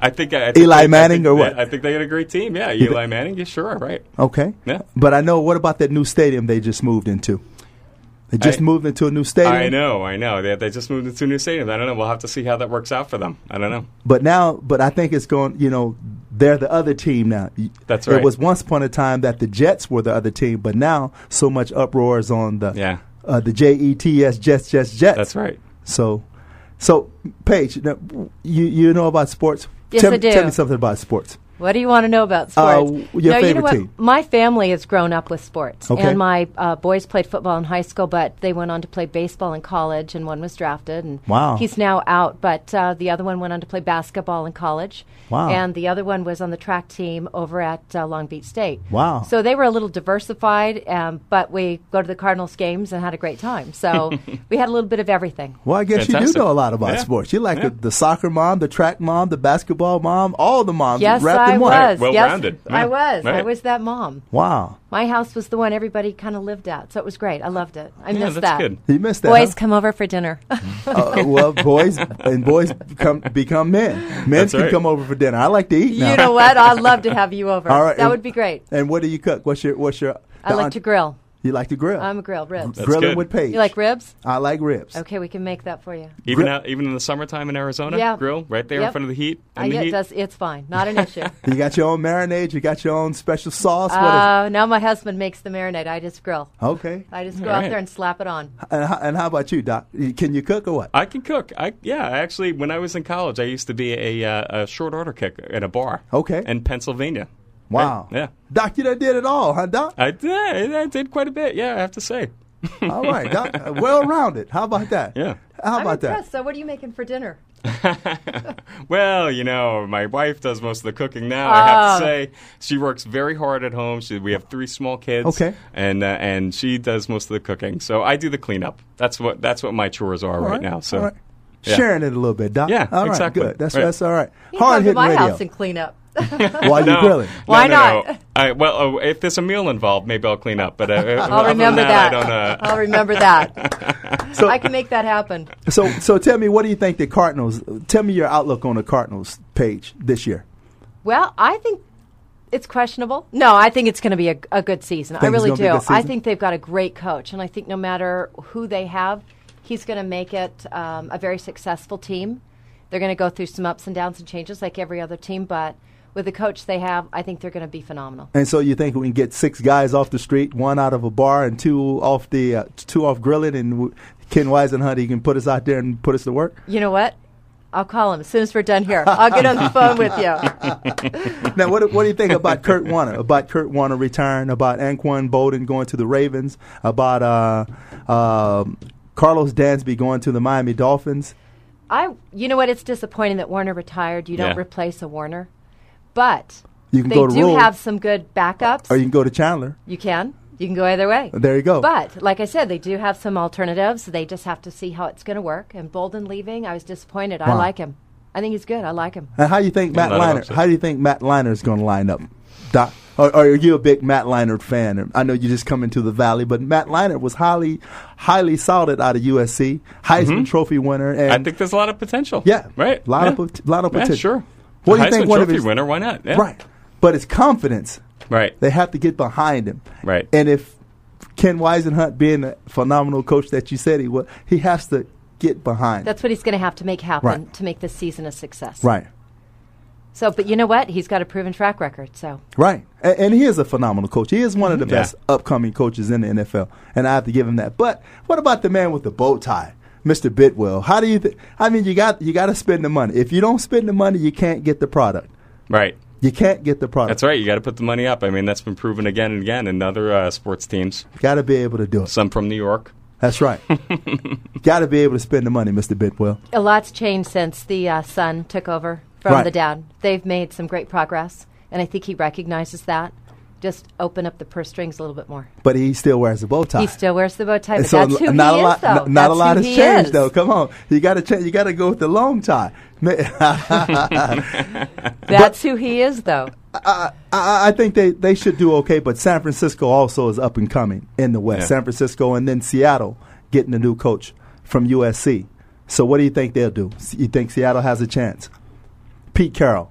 [SPEAKER 5] I think I think
[SPEAKER 4] Eli
[SPEAKER 5] they- I
[SPEAKER 4] Manning
[SPEAKER 5] think
[SPEAKER 4] or
[SPEAKER 5] they-
[SPEAKER 4] what?
[SPEAKER 5] I think they got a great team. Yeah, Eli Manning. Yeah, sure, right.
[SPEAKER 4] okay,
[SPEAKER 5] Yeah.
[SPEAKER 4] But I know. What about that new stadium they just moved into? They just
[SPEAKER 5] I-
[SPEAKER 4] moved into a new stadium.
[SPEAKER 5] I know, I know. They, they just moved into a new stadium. I don't know. We'll have to see how that works out for them. I don't know.
[SPEAKER 4] But now, but I think it's going. You know, they're the other team now.
[SPEAKER 5] That's
[SPEAKER 4] It was once upon a time that the Jets were the other team, but now so much uproar is on the
[SPEAKER 5] Yeah.
[SPEAKER 4] uh, the J E T S Jets Jets Jets.
[SPEAKER 5] That's right.
[SPEAKER 4] So, so Paige, you you know about sports?
[SPEAKER 6] Yes,
[SPEAKER 4] tell,
[SPEAKER 6] I do.
[SPEAKER 4] Tell me something about sports.
[SPEAKER 6] What do you want to know about
[SPEAKER 4] Uh,
[SPEAKER 6] sports?
[SPEAKER 4] your
[SPEAKER 6] no, you know what?
[SPEAKER 4] team.
[SPEAKER 6] My family has grown up with sports,
[SPEAKER 4] Okay.
[SPEAKER 6] and my uh, boys played football in high school, but they went on to play baseball in college, and one was drafted, and
[SPEAKER 4] Wow.
[SPEAKER 6] he's now out. But uh, the other one went on to play basketball in college,
[SPEAKER 4] Wow.
[SPEAKER 6] and the other one was on the track team over at uh, Long Beach State.
[SPEAKER 4] Wow.
[SPEAKER 6] So they were a little diversified, um, but we go to the Cardinals games and had a great time. So we had a little bit of everything.
[SPEAKER 4] Well, I guess you do know a lot about
[SPEAKER 5] Yeah.
[SPEAKER 4] sports. You like
[SPEAKER 5] Yeah.
[SPEAKER 4] the, the soccer mom, the track mom, the basketball mom, all the moms
[SPEAKER 6] Yes,
[SPEAKER 4] wrapped
[SPEAKER 6] I was.
[SPEAKER 5] Well
[SPEAKER 6] yes,
[SPEAKER 5] rounded.
[SPEAKER 6] I
[SPEAKER 5] Yeah.
[SPEAKER 6] was. I was that mom.
[SPEAKER 4] Wow.
[SPEAKER 6] My house was the one everybody kind of lived at, so it was great. I loved it. I
[SPEAKER 5] Yeah,
[SPEAKER 6] missed
[SPEAKER 5] that's
[SPEAKER 6] that.
[SPEAKER 5] good.
[SPEAKER 4] You missed that.
[SPEAKER 6] Boys
[SPEAKER 4] huh?
[SPEAKER 6] come over for dinner.
[SPEAKER 4] uh, well, boys and boys become become men. Men
[SPEAKER 5] That's
[SPEAKER 4] can
[SPEAKER 5] right.
[SPEAKER 4] come over for dinner. I like to eat now.
[SPEAKER 6] you know what? I'd love to have you over.
[SPEAKER 4] All right,
[SPEAKER 6] that
[SPEAKER 4] and-
[SPEAKER 6] would be great.
[SPEAKER 4] And what do you cook? What's your what's your?
[SPEAKER 6] I like to grill.
[SPEAKER 4] You like to grill.
[SPEAKER 6] I'm a grill ribs.
[SPEAKER 5] That's
[SPEAKER 4] Grilling
[SPEAKER 5] good.
[SPEAKER 4] with Paige.
[SPEAKER 6] You like ribs?
[SPEAKER 4] I like ribs.
[SPEAKER 6] Okay, we can make that for you.
[SPEAKER 5] Even
[SPEAKER 4] Grill-
[SPEAKER 5] out, even in the summertime in Arizona,
[SPEAKER 6] Yeah.
[SPEAKER 5] grill right there in
[SPEAKER 6] Yep.
[SPEAKER 5] front of the heat. In the
[SPEAKER 6] yeah, it
[SPEAKER 5] heat.
[SPEAKER 6] does. It's fine. Not an issue.
[SPEAKER 4] You got your own marinade. You got your own special sauce. What
[SPEAKER 6] uh, now my husband makes the marinade. I just grill.
[SPEAKER 4] it? Okay.
[SPEAKER 6] I just go
[SPEAKER 5] All
[SPEAKER 6] out
[SPEAKER 5] right.
[SPEAKER 6] there and slap it on.
[SPEAKER 4] And how, and how about you, Doc? Can you cook or what?
[SPEAKER 5] I can cook. I yeah. I Actually, when I was in college, I used to be a, uh, a short order cook at a bar.
[SPEAKER 4] Okay.
[SPEAKER 5] In Pennsylvania.
[SPEAKER 4] Wow.
[SPEAKER 5] Right? Yeah.
[SPEAKER 4] Doc, you done did it all, huh, Doc?
[SPEAKER 5] I did. I did quite a bit. Yeah, I have to say.
[SPEAKER 4] all right, Doc. Uh, Well rounded. How about that?
[SPEAKER 5] Yeah.
[SPEAKER 4] How
[SPEAKER 6] I'm
[SPEAKER 4] about
[SPEAKER 6] impressed. So, what are you making for dinner?
[SPEAKER 5] Well, you know, my wife does most of the cooking now. I have to say, she works very hard at home. She, we have three small kids.
[SPEAKER 4] Okay.
[SPEAKER 5] and uh, and she does most of the cooking. So I do the cleanup. That's what that's what my chores are
[SPEAKER 4] that?
[SPEAKER 5] right, now. So
[SPEAKER 4] all right.
[SPEAKER 5] yeah.
[SPEAKER 4] sharing it a little bit, Doc.
[SPEAKER 5] Yeah,
[SPEAKER 4] all right,
[SPEAKER 5] exactly.
[SPEAKER 4] Good. That's
[SPEAKER 5] Right.
[SPEAKER 4] that's all right.
[SPEAKER 6] You
[SPEAKER 4] Hard
[SPEAKER 6] come to
[SPEAKER 4] hitting
[SPEAKER 6] my
[SPEAKER 4] radio
[SPEAKER 6] house and clean up.
[SPEAKER 4] while you
[SPEAKER 5] No.
[SPEAKER 4] grilling.
[SPEAKER 5] No,
[SPEAKER 6] Why
[SPEAKER 5] no,
[SPEAKER 6] not?
[SPEAKER 5] no. I, well, oh, if there's a meal involved, maybe I'll clean up. But uh,
[SPEAKER 6] I'll remember that.
[SPEAKER 5] I don't. Uh,
[SPEAKER 6] I'll remember that.
[SPEAKER 4] So-
[SPEAKER 6] I can make that happen.
[SPEAKER 4] So so tell me, what do you think the Cardinals? Tell me your outlook on the Cardinals Paige this year.
[SPEAKER 6] Well, I think it's questionable. No, I think it's going to be a, a good season. I
[SPEAKER 4] Think it's
[SPEAKER 6] really
[SPEAKER 4] gonna be a
[SPEAKER 6] do. I think they've got a great coach, and I think no matter who they have, he's going to make it um, a very successful team. They're going to go through some ups and downs and changes like every other team, but with the coach they have, I think they're going to be phenomenal.
[SPEAKER 4] And so you think we can get six guys off the street, one out of a bar, and two off the uh, two off grilling, and w- Ken Whisenhunt, he can put us out there and put us to work.
[SPEAKER 6] You know what? I'll call him as soon as we're done here. I'll get on the phone with you.
[SPEAKER 4] Now, what, what do you think about Kurt Warner? About Kurt Warner retiring? About Anquan Boldin going to the Ravens? About uh, um Karlos Dansby going to the Miami Dolphins?
[SPEAKER 6] I, you know what? It's disappointing that Warner retired. You don't
[SPEAKER 5] Yeah.
[SPEAKER 6] replace a Warner, but
[SPEAKER 4] You can
[SPEAKER 6] they
[SPEAKER 4] go to
[SPEAKER 6] do
[SPEAKER 4] Rule,
[SPEAKER 6] have some good backups.
[SPEAKER 4] or you can go to Chandler.
[SPEAKER 6] You can. You can go either way.
[SPEAKER 4] There you go.
[SPEAKER 6] But like I said, they do have some alternatives. They just have to see how it's going to work. And Boldin leaving, I was disappointed. I like him. I think he's good. I like him.
[SPEAKER 4] And how do you think Matt
[SPEAKER 5] lot
[SPEAKER 4] Leinart? How do you think Matt Leinart is going to line up? Doc, or, or are you a big Matt Leinart fan? I know you just come into the Valley, but Matt Leinart was highly, highly solid out of USC, Heisman Trophy winner, and
[SPEAKER 5] Mm-hmm. I think there's a lot of potential.
[SPEAKER 4] yeah,
[SPEAKER 5] Right.
[SPEAKER 4] lot
[SPEAKER 5] yeah.
[SPEAKER 4] of pot- lot of
[SPEAKER 5] Yeah,
[SPEAKER 4] potential.
[SPEAKER 5] sure.
[SPEAKER 4] What do you
[SPEAKER 5] Heisman
[SPEAKER 4] think? One of
[SPEAKER 5] Trophy
[SPEAKER 4] his
[SPEAKER 5] winner? Why not? Yeah.
[SPEAKER 4] right, but it's confidence,
[SPEAKER 5] Right.
[SPEAKER 4] they have to get behind him,
[SPEAKER 5] Right.
[SPEAKER 4] And if Ken Whisenhunt, being a phenomenal coach that you said he was, he has to get behind.
[SPEAKER 6] That's what he's going to have to make happen
[SPEAKER 4] Right.
[SPEAKER 6] to make this season a success.
[SPEAKER 4] right.
[SPEAKER 6] So, but you know what? He's got a proven track record. So,
[SPEAKER 4] Right. And, and he is a phenomenal coach. He is one of the
[SPEAKER 5] Mm-hmm. Yeah.
[SPEAKER 4] best upcoming coaches in the NFL. And I have to give him that. But what about the man with the bow tie? Mr. Bidwill. How do you think I mean you got you got to spend the money. If you don't spend the money, you can't get the product.
[SPEAKER 5] Right.
[SPEAKER 4] You can't get the product.
[SPEAKER 5] That's right. You got to put the money up. I mean, that's been proven again and again in other uh, sports teams.
[SPEAKER 4] Got to be able to do it.
[SPEAKER 5] Some from New York.
[SPEAKER 4] That's right. got to be able to spend the money, Mr. Bidwill.
[SPEAKER 6] a lot's changed since the uh, son took over from
[SPEAKER 4] Right.
[SPEAKER 6] the dad. They've made some great progress, and I think he recognizes that. Just open up the purse strings a little bit more.
[SPEAKER 4] But he still wears the bow tie.
[SPEAKER 6] He still wears the bow tie,
[SPEAKER 4] And
[SPEAKER 6] but that's who
[SPEAKER 4] not
[SPEAKER 6] he
[SPEAKER 4] a lot,
[SPEAKER 6] is, though.
[SPEAKER 4] n- not a lot has changed
[SPEAKER 6] is.
[SPEAKER 4] though. Come on, you got to cha- you got to go with the long tie. Ma-
[SPEAKER 6] That's who he is, though.
[SPEAKER 4] I, I I think they, they should do okay, but San Francisco also is up and coming in the West.
[SPEAKER 5] Yeah.
[SPEAKER 4] San Francisco and then Seattle getting a new coach from USC. So what do you think they'll do? You think Seattle has a chance? Pete Carroll,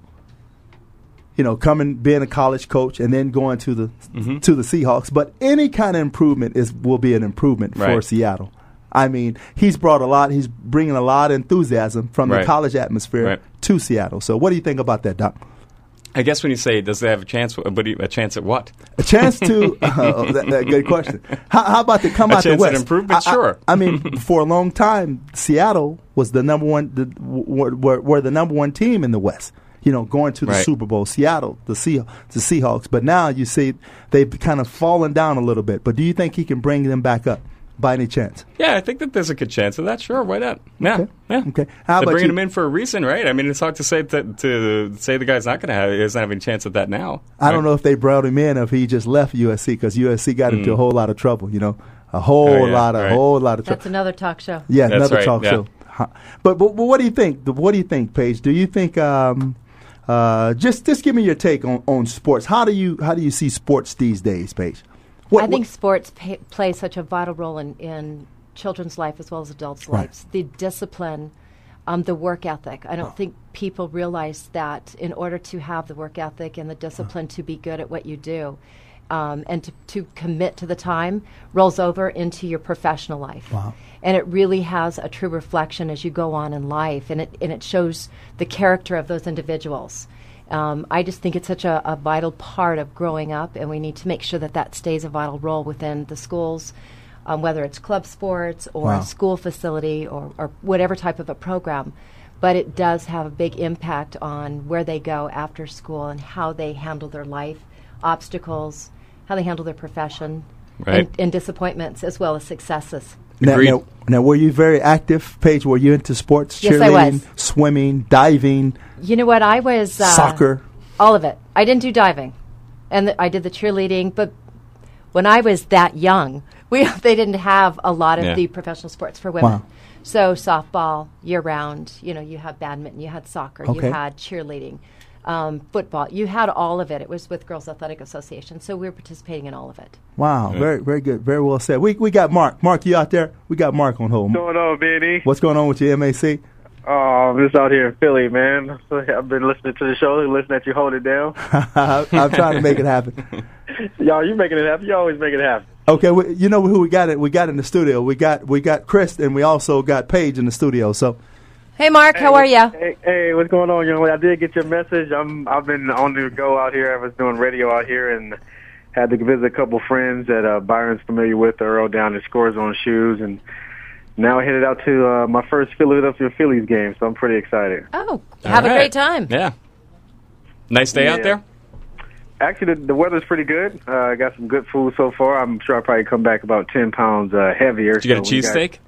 [SPEAKER 4] you know, coming being a college coach and then going to the
[SPEAKER 5] Mm-hmm.
[SPEAKER 4] to the Seahawks. But any kind of improvement is will be an improvement for Seattle. I mean, he's brought a lot. He's bringing a lot of enthusiasm from the college atmosphere
[SPEAKER 5] Right.
[SPEAKER 4] to Seattle. So what do you think about that, Doc?
[SPEAKER 5] I guess when you say does they have a chance, you- a chance at what?
[SPEAKER 4] A chance to uh, that, that good question. How, how about to come
[SPEAKER 5] A
[SPEAKER 4] out the west?
[SPEAKER 5] improvement?
[SPEAKER 4] I- I-
[SPEAKER 5] Sure.
[SPEAKER 4] I, mean, for a long time, Seattle was the number one. The, were, were, were the number one team in the West. You know, going to the
[SPEAKER 5] Right.
[SPEAKER 4] Super Bowl, Seattle, the Sea, the Seahawks. But now you see they've kind of fallen down a little bit. But do you think he can bring them back up by any chance?
[SPEAKER 5] Yeah, I think that there's a good chance of that. Sure, why not? Yeah,
[SPEAKER 4] Okay.
[SPEAKER 5] yeah.
[SPEAKER 4] Okay. How
[SPEAKER 5] They're
[SPEAKER 4] about
[SPEAKER 5] bringing
[SPEAKER 4] you?
[SPEAKER 5] him in for a reason, right? I mean, it's hard to say that, to say the guy's not going to have isn't having a chance at that now.
[SPEAKER 4] I don't know if they brought him in or if he just left USC because USC got into a whole lot of trouble. You know, a whole
[SPEAKER 5] Mm. Oh, yeah,
[SPEAKER 4] lot of
[SPEAKER 5] right.
[SPEAKER 4] whole lot of trouble.
[SPEAKER 6] That's another talk show.
[SPEAKER 4] Yeah,
[SPEAKER 5] That's
[SPEAKER 4] another
[SPEAKER 5] right,
[SPEAKER 4] talk
[SPEAKER 5] yeah.
[SPEAKER 4] show. But, but but what do you think? What do you think, Paige? Do you think? Um, uh, just just give me your take on, on sports. How do you how do you see sports these days, Paige? What-
[SPEAKER 6] I think
[SPEAKER 4] what-
[SPEAKER 6] sports pay, play such a vital role in, in children's life as well as adults'
[SPEAKER 4] Right.
[SPEAKER 6] lives. The discipline, um, the work ethic. I don't think people realize that in order to have the work ethic and the discipline to be good at what you do, um, and to, to commit to the time, rolls over into your professional life.
[SPEAKER 4] Wow.
[SPEAKER 6] And it really has a true reflection as you go on in life, and it and it shows the character of those individuals. Um, I just think it's such a, a vital part of growing up, and we need to make sure that that stays a vital role within the schools, um, whether it's club sports or
[SPEAKER 4] Wow.
[SPEAKER 6] a school facility or, or whatever type of a program. But it does have a big impact on where they go after school and how they handle their life, obstacles, how they handle their profession,
[SPEAKER 5] Right.
[SPEAKER 6] and, and disappointments as well as successes.
[SPEAKER 4] now, now, now, were you very active, Paige? Were you into sports?
[SPEAKER 6] Yes, I was.
[SPEAKER 4] swimming, diving,
[SPEAKER 6] You know what? I was uh,
[SPEAKER 4] soccer.
[SPEAKER 6] all of it. I didn't do diving, and the, I did the cheerleading. But when I was that young, we they didn't have a lot of
[SPEAKER 5] Yeah.
[SPEAKER 6] the professional sports for women.
[SPEAKER 4] Wow.
[SPEAKER 6] So softball year round. You know, you had badminton, you had soccer,
[SPEAKER 4] Okay.
[SPEAKER 6] you had cheerleading, um, football. You had all of it. It was with Girls Athletic Association, so we were participating in all of it.
[SPEAKER 4] Wow, very very good, very well said. We we got Mark. Mark, you out there? We got Mark on hold.
[SPEAKER 7] What's going on, Benny?
[SPEAKER 4] What's going on with your MAC?
[SPEAKER 7] Oh, I'm just out here in Philly, man. I've been listening to the show, listening at you hold it down.
[SPEAKER 4] I'm trying to make it happen.
[SPEAKER 7] Y'all, you making it happen. You always make it happen.
[SPEAKER 4] Okay, we, you know who we got? It we got in the studio. We got we got Chris, and we also got Paige in the studio. So
[SPEAKER 6] Hey, Mark, how are you?
[SPEAKER 7] Hey, hey, what's going on, young lady? I did get your message. I'm I've been on the go out here. I was doing radio out here and had to visit a couple friends that uh, Byron's familiar with, Earl down at Scores on Shoes, and now I headed out to uh, my first Philadelphia Phillies game. So I'm pretty excited.
[SPEAKER 6] Oh, have a
[SPEAKER 5] All right.
[SPEAKER 6] great time.
[SPEAKER 5] Yeah. Nice day out there.
[SPEAKER 7] Actually, the, the weather's pretty good. Uh, I got some good food so far. I'm sure I'll probably come back about 10 pounds uh, heavier.
[SPEAKER 5] Did you get a
[SPEAKER 7] So we got-
[SPEAKER 5] cheesesteak?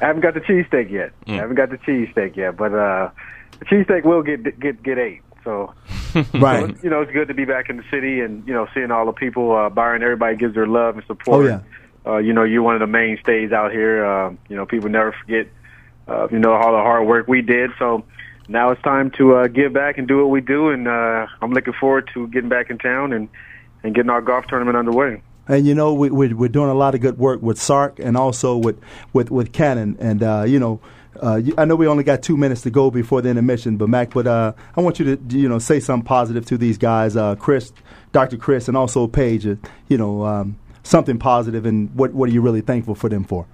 [SPEAKER 7] I haven't got the cheesesteak yet. I haven't got the cheesesteak yet, but uh, the cheesesteak will get get get ate. So
[SPEAKER 4] right,
[SPEAKER 7] you know, it's good to be back in the city and you know seeing all the people. Uh, Byron, everybody gives their love and support.
[SPEAKER 4] Oh, yeah.
[SPEAKER 7] Uh, you know, you're one of the mainstays out here. Uh, you know, people never forget. Uh, you know all the hard work we did. So now it's time to uh, give back and do what we do. And uh, I'm looking forward to getting back in town and and getting our golf tournament underway.
[SPEAKER 4] And you know we, we we're doing a lot of good work with SARC and also with with with Canon, and uh, you know. Uh, I know we only got two minutes to go before the intermission, but Mac, but uh, I want you to you know say something positive to these guys, uh, Chris, Dr. Chris, and also Paige. Uh, you know um, something positive, and what what are you really thankful for them for?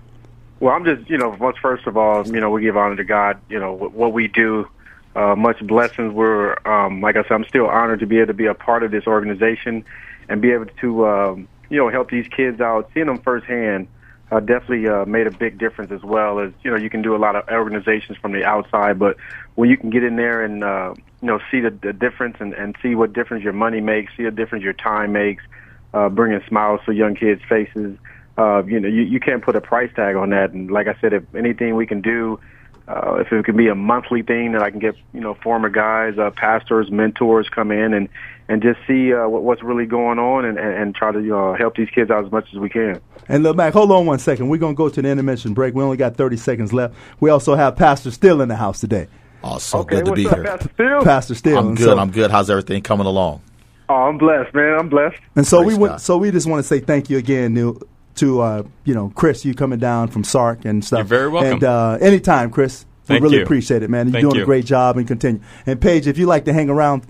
[SPEAKER 7] Well, I'm just, you know, first of all, you know, we give honor to God, you know, what, what we do. Uh, much blessings. We're, um, like I said, I'm still honored to be able to be a part of this organization and be able to, um, you know, help these kids out. Seeing them firsthand uh, definitely uh, made a big difference as well as, you know, you can do a lot of organizations from the outside, but when you can get in there and, uh, you know, see the, the difference and, and see what difference your money makes, see the difference your time makes, uh, bringing smiles to young kids' faces. Uh, you know, you, you can't put a price tag on that. And like I said, if anything we can do, uh, if it can be a monthly thing that I can get, you know, former guys, uh, pastors, mentors come in and, and just see uh, what, what's really going on and, and, and try to uh, help these kids out as much as we can.
[SPEAKER 4] And look, Mac, hold on one second. We're gonna go to the intermission break. We only got thirty seconds left. We also have Pastor Still in the house today.
[SPEAKER 8] Oh, so
[SPEAKER 7] okay,
[SPEAKER 8] good to be
[SPEAKER 7] up,
[SPEAKER 8] here.
[SPEAKER 7] Pastor Phil?
[SPEAKER 4] Pastor Still.
[SPEAKER 8] I'm good.
[SPEAKER 4] so-
[SPEAKER 8] I'm good. How's everything coming along?
[SPEAKER 7] Oh, I'm blessed, man. I'm blessed.
[SPEAKER 4] And so we went, so we just want to say thank you again, Neil, to uh, you know Chris, you coming down from SARC and stuff.
[SPEAKER 5] You're very welcome.
[SPEAKER 4] And uh, anytime, Chris,
[SPEAKER 5] Thank
[SPEAKER 4] we really
[SPEAKER 5] you.
[SPEAKER 4] appreciate it, man. You're
[SPEAKER 5] Thank
[SPEAKER 4] doing a great job and continue. And Paige, if you like to hang around,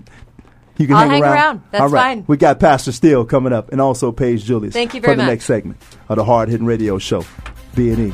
[SPEAKER 4] you can
[SPEAKER 6] I'll
[SPEAKER 4] hang,
[SPEAKER 6] hang
[SPEAKER 4] around.
[SPEAKER 6] around. That's
[SPEAKER 4] All right.
[SPEAKER 6] fine.
[SPEAKER 4] We got Pastor Steele coming up, and also Paige Julius.
[SPEAKER 6] Thank you very for
[SPEAKER 4] the
[SPEAKER 6] much.
[SPEAKER 4] next segment of the Hard Hitting Radio Show, B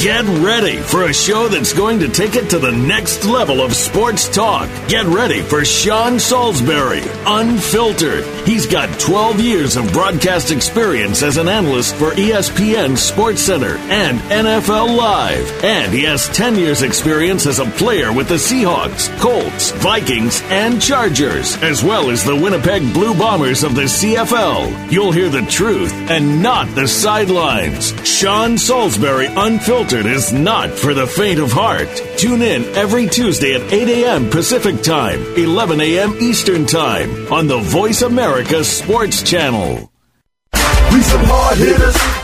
[SPEAKER 9] Get ready for a show that's going to take it to the next level of sports talk. Get ready for Sean Salisbury, Unfiltered. He's got 12 years of broadcast experience as an analyst for ESPN Sports Center and NFL Live. And he has 10 years experience as a player with the Seahawks, Colts, Vikings, and Chargers, as well as the Winnipeg Blue Bombers of the CFL. You'll hear the truth and not the sidelines. Sean Salisbury, Unfiltered is not for the faint of heart. Tune in every Tuesday at 8 a.m. Pacific Time, 11 a.m. Eastern Time on the Voice America Sports Channel.
[SPEAKER 3] We some hard hitters.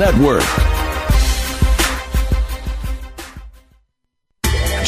[SPEAKER 9] Network.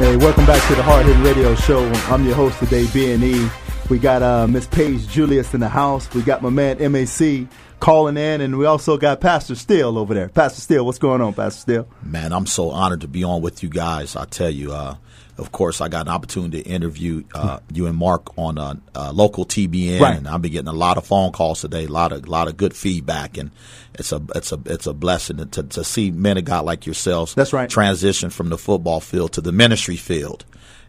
[SPEAKER 4] Hey, welcome back to the Hard Hitting Radio Show. I'm your host today, B&E. We got uh, Miss Paige Julius in the house. We got my man MAC calling in, and we also got Pastor Steele over there. Pastor Steele, what's going on, Pastor Steele?
[SPEAKER 10] Man, I'm so honored to be on with you guys. I tell you, uh, of course, I got an opportunity to interview uh, you and Mark on a, uh, local TBN,
[SPEAKER 4] Right.
[SPEAKER 10] and I've been getting a lot of phone calls today, a lot of lot of good feedback, and it's a it's a it's a blessing to, to see men of God like yourselves.
[SPEAKER 4] That's right.
[SPEAKER 10] Transition from the football field to the ministry field.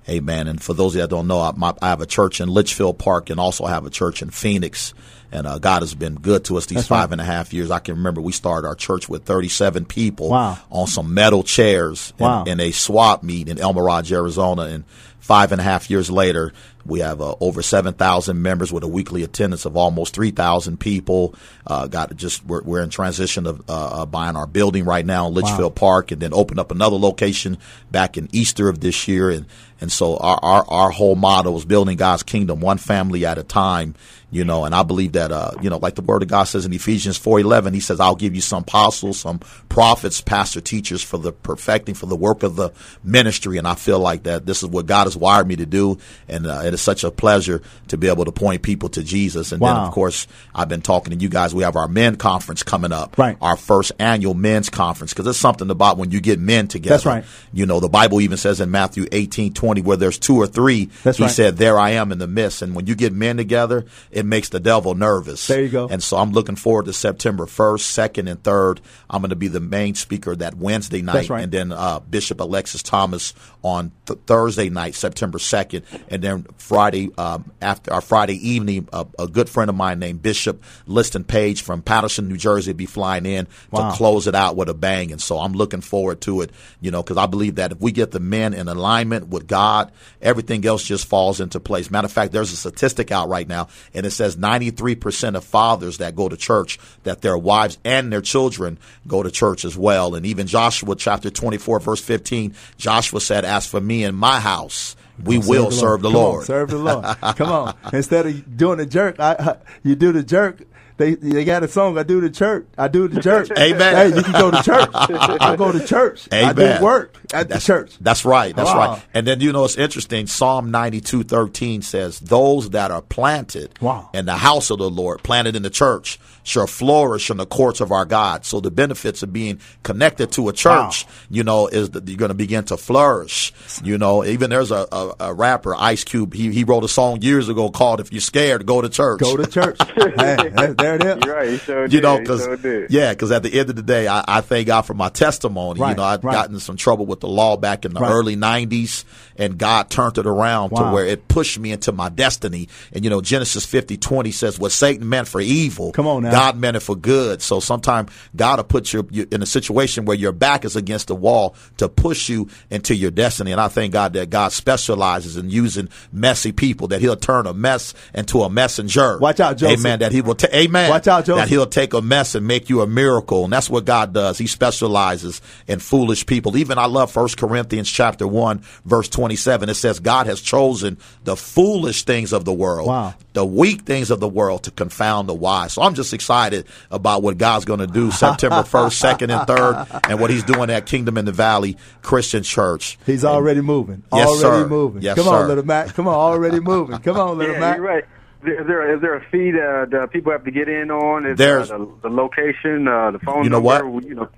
[SPEAKER 10] Amen. And for those of you that don't know, I, my, I have a church in Litchfield Park and also have a church in Phoenix. And uh, God has been good to us these
[SPEAKER 4] That's
[SPEAKER 10] five
[SPEAKER 4] right.
[SPEAKER 10] and a half years. I can remember we started our church with 37 people
[SPEAKER 4] Wow.
[SPEAKER 10] on some metal chairs in-
[SPEAKER 4] Wow.
[SPEAKER 10] in, a swap meet in El Mirage, Arizona. And five and a half years later, we have uh, over 7,000 members with a weekly attendance of almost 3,000 people. Uh, got just we're, we're in transition of uh, uh, buying our building right now in Litchfield Park, and then open up another location back in Easter of this year. And and so our our, our whole motto is building God's kingdom one family at a time. You know, and I believe that uh, you know, like the Word of God says in Ephesians four eleven, He says, "I'll give you some apostles, some prophets, pastor, teachers for the perfecting, for the work of the ministry." And I feel like that this is what God has wired me to do, and uh, it is such a pleasure to be able to point people to Jesus. And then, of course, I've been talking to you guys. We have our men conference coming up,
[SPEAKER 4] Right.
[SPEAKER 10] Our first annual men's conference because there's something about when you get men together.
[SPEAKER 4] That's right.
[SPEAKER 10] You know, the Bible even says in Matthew eighteen twenty, where there's two or three,
[SPEAKER 4] That's
[SPEAKER 10] He
[SPEAKER 4] right.
[SPEAKER 10] said, "There I am in the midst." And when you get men together, it it makes the devil nervous.
[SPEAKER 4] There you go.
[SPEAKER 10] And so I'm looking forward to September 1st, 2nd, and 3rd. I'm going to be the main speaker that Wednesday night.
[SPEAKER 4] That's right.
[SPEAKER 10] And then uh, Bishop Alexis Thomas on th- Thursday night, September 2nd. And then Friday, um, after our Friday evening, a, a good friend of mine named Bishop Liston Page from Paterson, New Jersey, will be flying in
[SPEAKER 4] Wow.
[SPEAKER 10] to close it out with a bang. And so I'm looking forward to it, you know, because I believe that if we get the men in alignment with God, everything else just falls into place. Matter of fact, there's a statistic out right now, and it says 93% of fathers that go to church, that their wives and their children go to church as well. And even Joshua chapter 24, verse 15, Joshua said, As for me and my house, we will serve the
[SPEAKER 4] Come on,
[SPEAKER 10] Lord.
[SPEAKER 4] serve the Lord. Come on. Instead of doing the jerk, I, I, you do the jerk. They they got a song. I do the church. I do the church.
[SPEAKER 10] Amen.
[SPEAKER 4] Hey, you can go to church. I go to church. I
[SPEAKER 10] Amen.
[SPEAKER 4] do work at
[SPEAKER 10] that's,
[SPEAKER 4] the church.
[SPEAKER 10] That's right. That's
[SPEAKER 4] Wow.
[SPEAKER 10] right. And then you know it's interesting. Psalm ninety two thirteen says, "Those that are planted
[SPEAKER 4] Wow.
[SPEAKER 10] in the house of the Lord, planted in the church, shall flourish in the courts of our God." So the benefits of being connected to a church, you know, is that you're going to begin to flourish. You know, even there's a, a, a rapper, Ice Cube. He he wrote a song years ago called "If You're Scared, Go to Church."
[SPEAKER 4] Go to church. hey, there- there it is.
[SPEAKER 7] You're right. He sure
[SPEAKER 10] you
[SPEAKER 7] did.
[SPEAKER 10] know, because
[SPEAKER 7] sure
[SPEAKER 10] yeah, because at the end of the day, I, I thank God for my testimony. you know, I'd
[SPEAKER 4] right.
[SPEAKER 10] gotten in some trouble with the law back in the
[SPEAKER 4] Right.
[SPEAKER 10] early '90s, and God turned it around to where it pushed me into my destiny. And you know, Genesis 50, 20 says, "What Satan meant for evil,
[SPEAKER 4] Come on now.
[SPEAKER 10] God meant it for good." So sometimes God will put you, you in a situation where your back is against the wall to push you into your destiny. And I thank God that God specializes in using messy people; that He'll turn a mess into a messenger.
[SPEAKER 4] Watch out, Joseph.
[SPEAKER 10] Amen. That He will. ta- Amen.
[SPEAKER 4] Watch out, Joseph.
[SPEAKER 10] That He'll take a mess and make you a miracle. And that's what God does. He specializes in foolish people. Even I love 1 Corinthians chapter 1, verse 27. It says, God has chosen the foolish things of the world,
[SPEAKER 4] Wow.
[SPEAKER 10] the weak things of the world to confound the wise. So I'm just excited about what God's going to do September 1st, 2nd, and 3rd, and what He's doing at Kingdom in the Valley Christian Church.
[SPEAKER 4] He's already moving.
[SPEAKER 10] Yes,
[SPEAKER 4] already
[SPEAKER 10] sir.
[SPEAKER 4] moving.
[SPEAKER 10] Yes,
[SPEAKER 4] Come
[SPEAKER 10] sir.
[SPEAKER 4] on, little Mac. Come on, already moving. Come on, little
[SPEAKER 7] Yeah,
[SPEAKER 4] Mac.
[SPEAKER 7] you're right. Is there is there a fee that, that people have to get in on? Is
[SPEAKER 10] There's-
[SPEAKER 7] uh, the, the location, uh, the phone
[SPEAKER 10] You know
[SPEAKER 7] number?
[SPEAKER 10] what?
[SPEAKER 7] You know,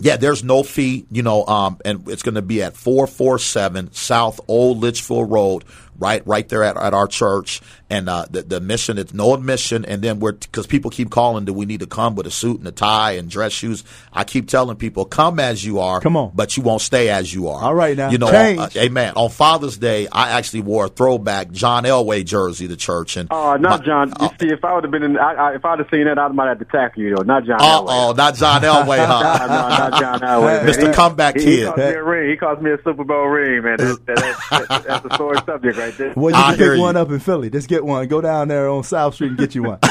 [SPEAKER 10] Yeah, there's no fee, you know, um, and it's going to be at 447 South Old Litchfield Road, right, right there at, at our church. And uh, the, the mission, it's no admission. And then we're, because people keep calling, do we need to come with a suit and a tie and dress shoes? I keep telling people, come as you are.
[SPEAKER 4] Come on.
[SPEAKER 10] But you won't stay as you are.
[SPEAKER 4] All right now.
[SPEAKER 10] You know,
[SPEAKER 4] Change.
[SPEAKER 10] uh, amen. On Father's Day, I actually wore a throwback John Elway jersey to church. And
[SPEAKER 7] Oh, not
[SPEAKER 10] my-
[SPEAKER 7] John. You
[SPEAKER 10] uh,
[SPEAKER 7] see, if I would have been in, I, I, if I'd have seen that, I might have to tackle you though. Not John.
[SPEAKER 10] Uh oh, not John Elway, huh?
[SPEAKER 7] no, not John Elway.
[SPEAKER 10] Mr.
[SPEAKER 7] He-
[SPEAKER 10] Comeback
[SPEAKER 7] he,
[SPEAKER 10] Kid.
[SPEAKER 7] He cost me a ring. He cost me a Super Bowl ring, man. That, that, that, that's a sore subject right there.
[SPEAKER 4] Well, you
[SPEAKER 10] I
[SPEAKER 4] can
[SPEAKER 10] hear
[SPEAKER 4] pick one up in Philly. Just get one. Go down there on South Street and get you one.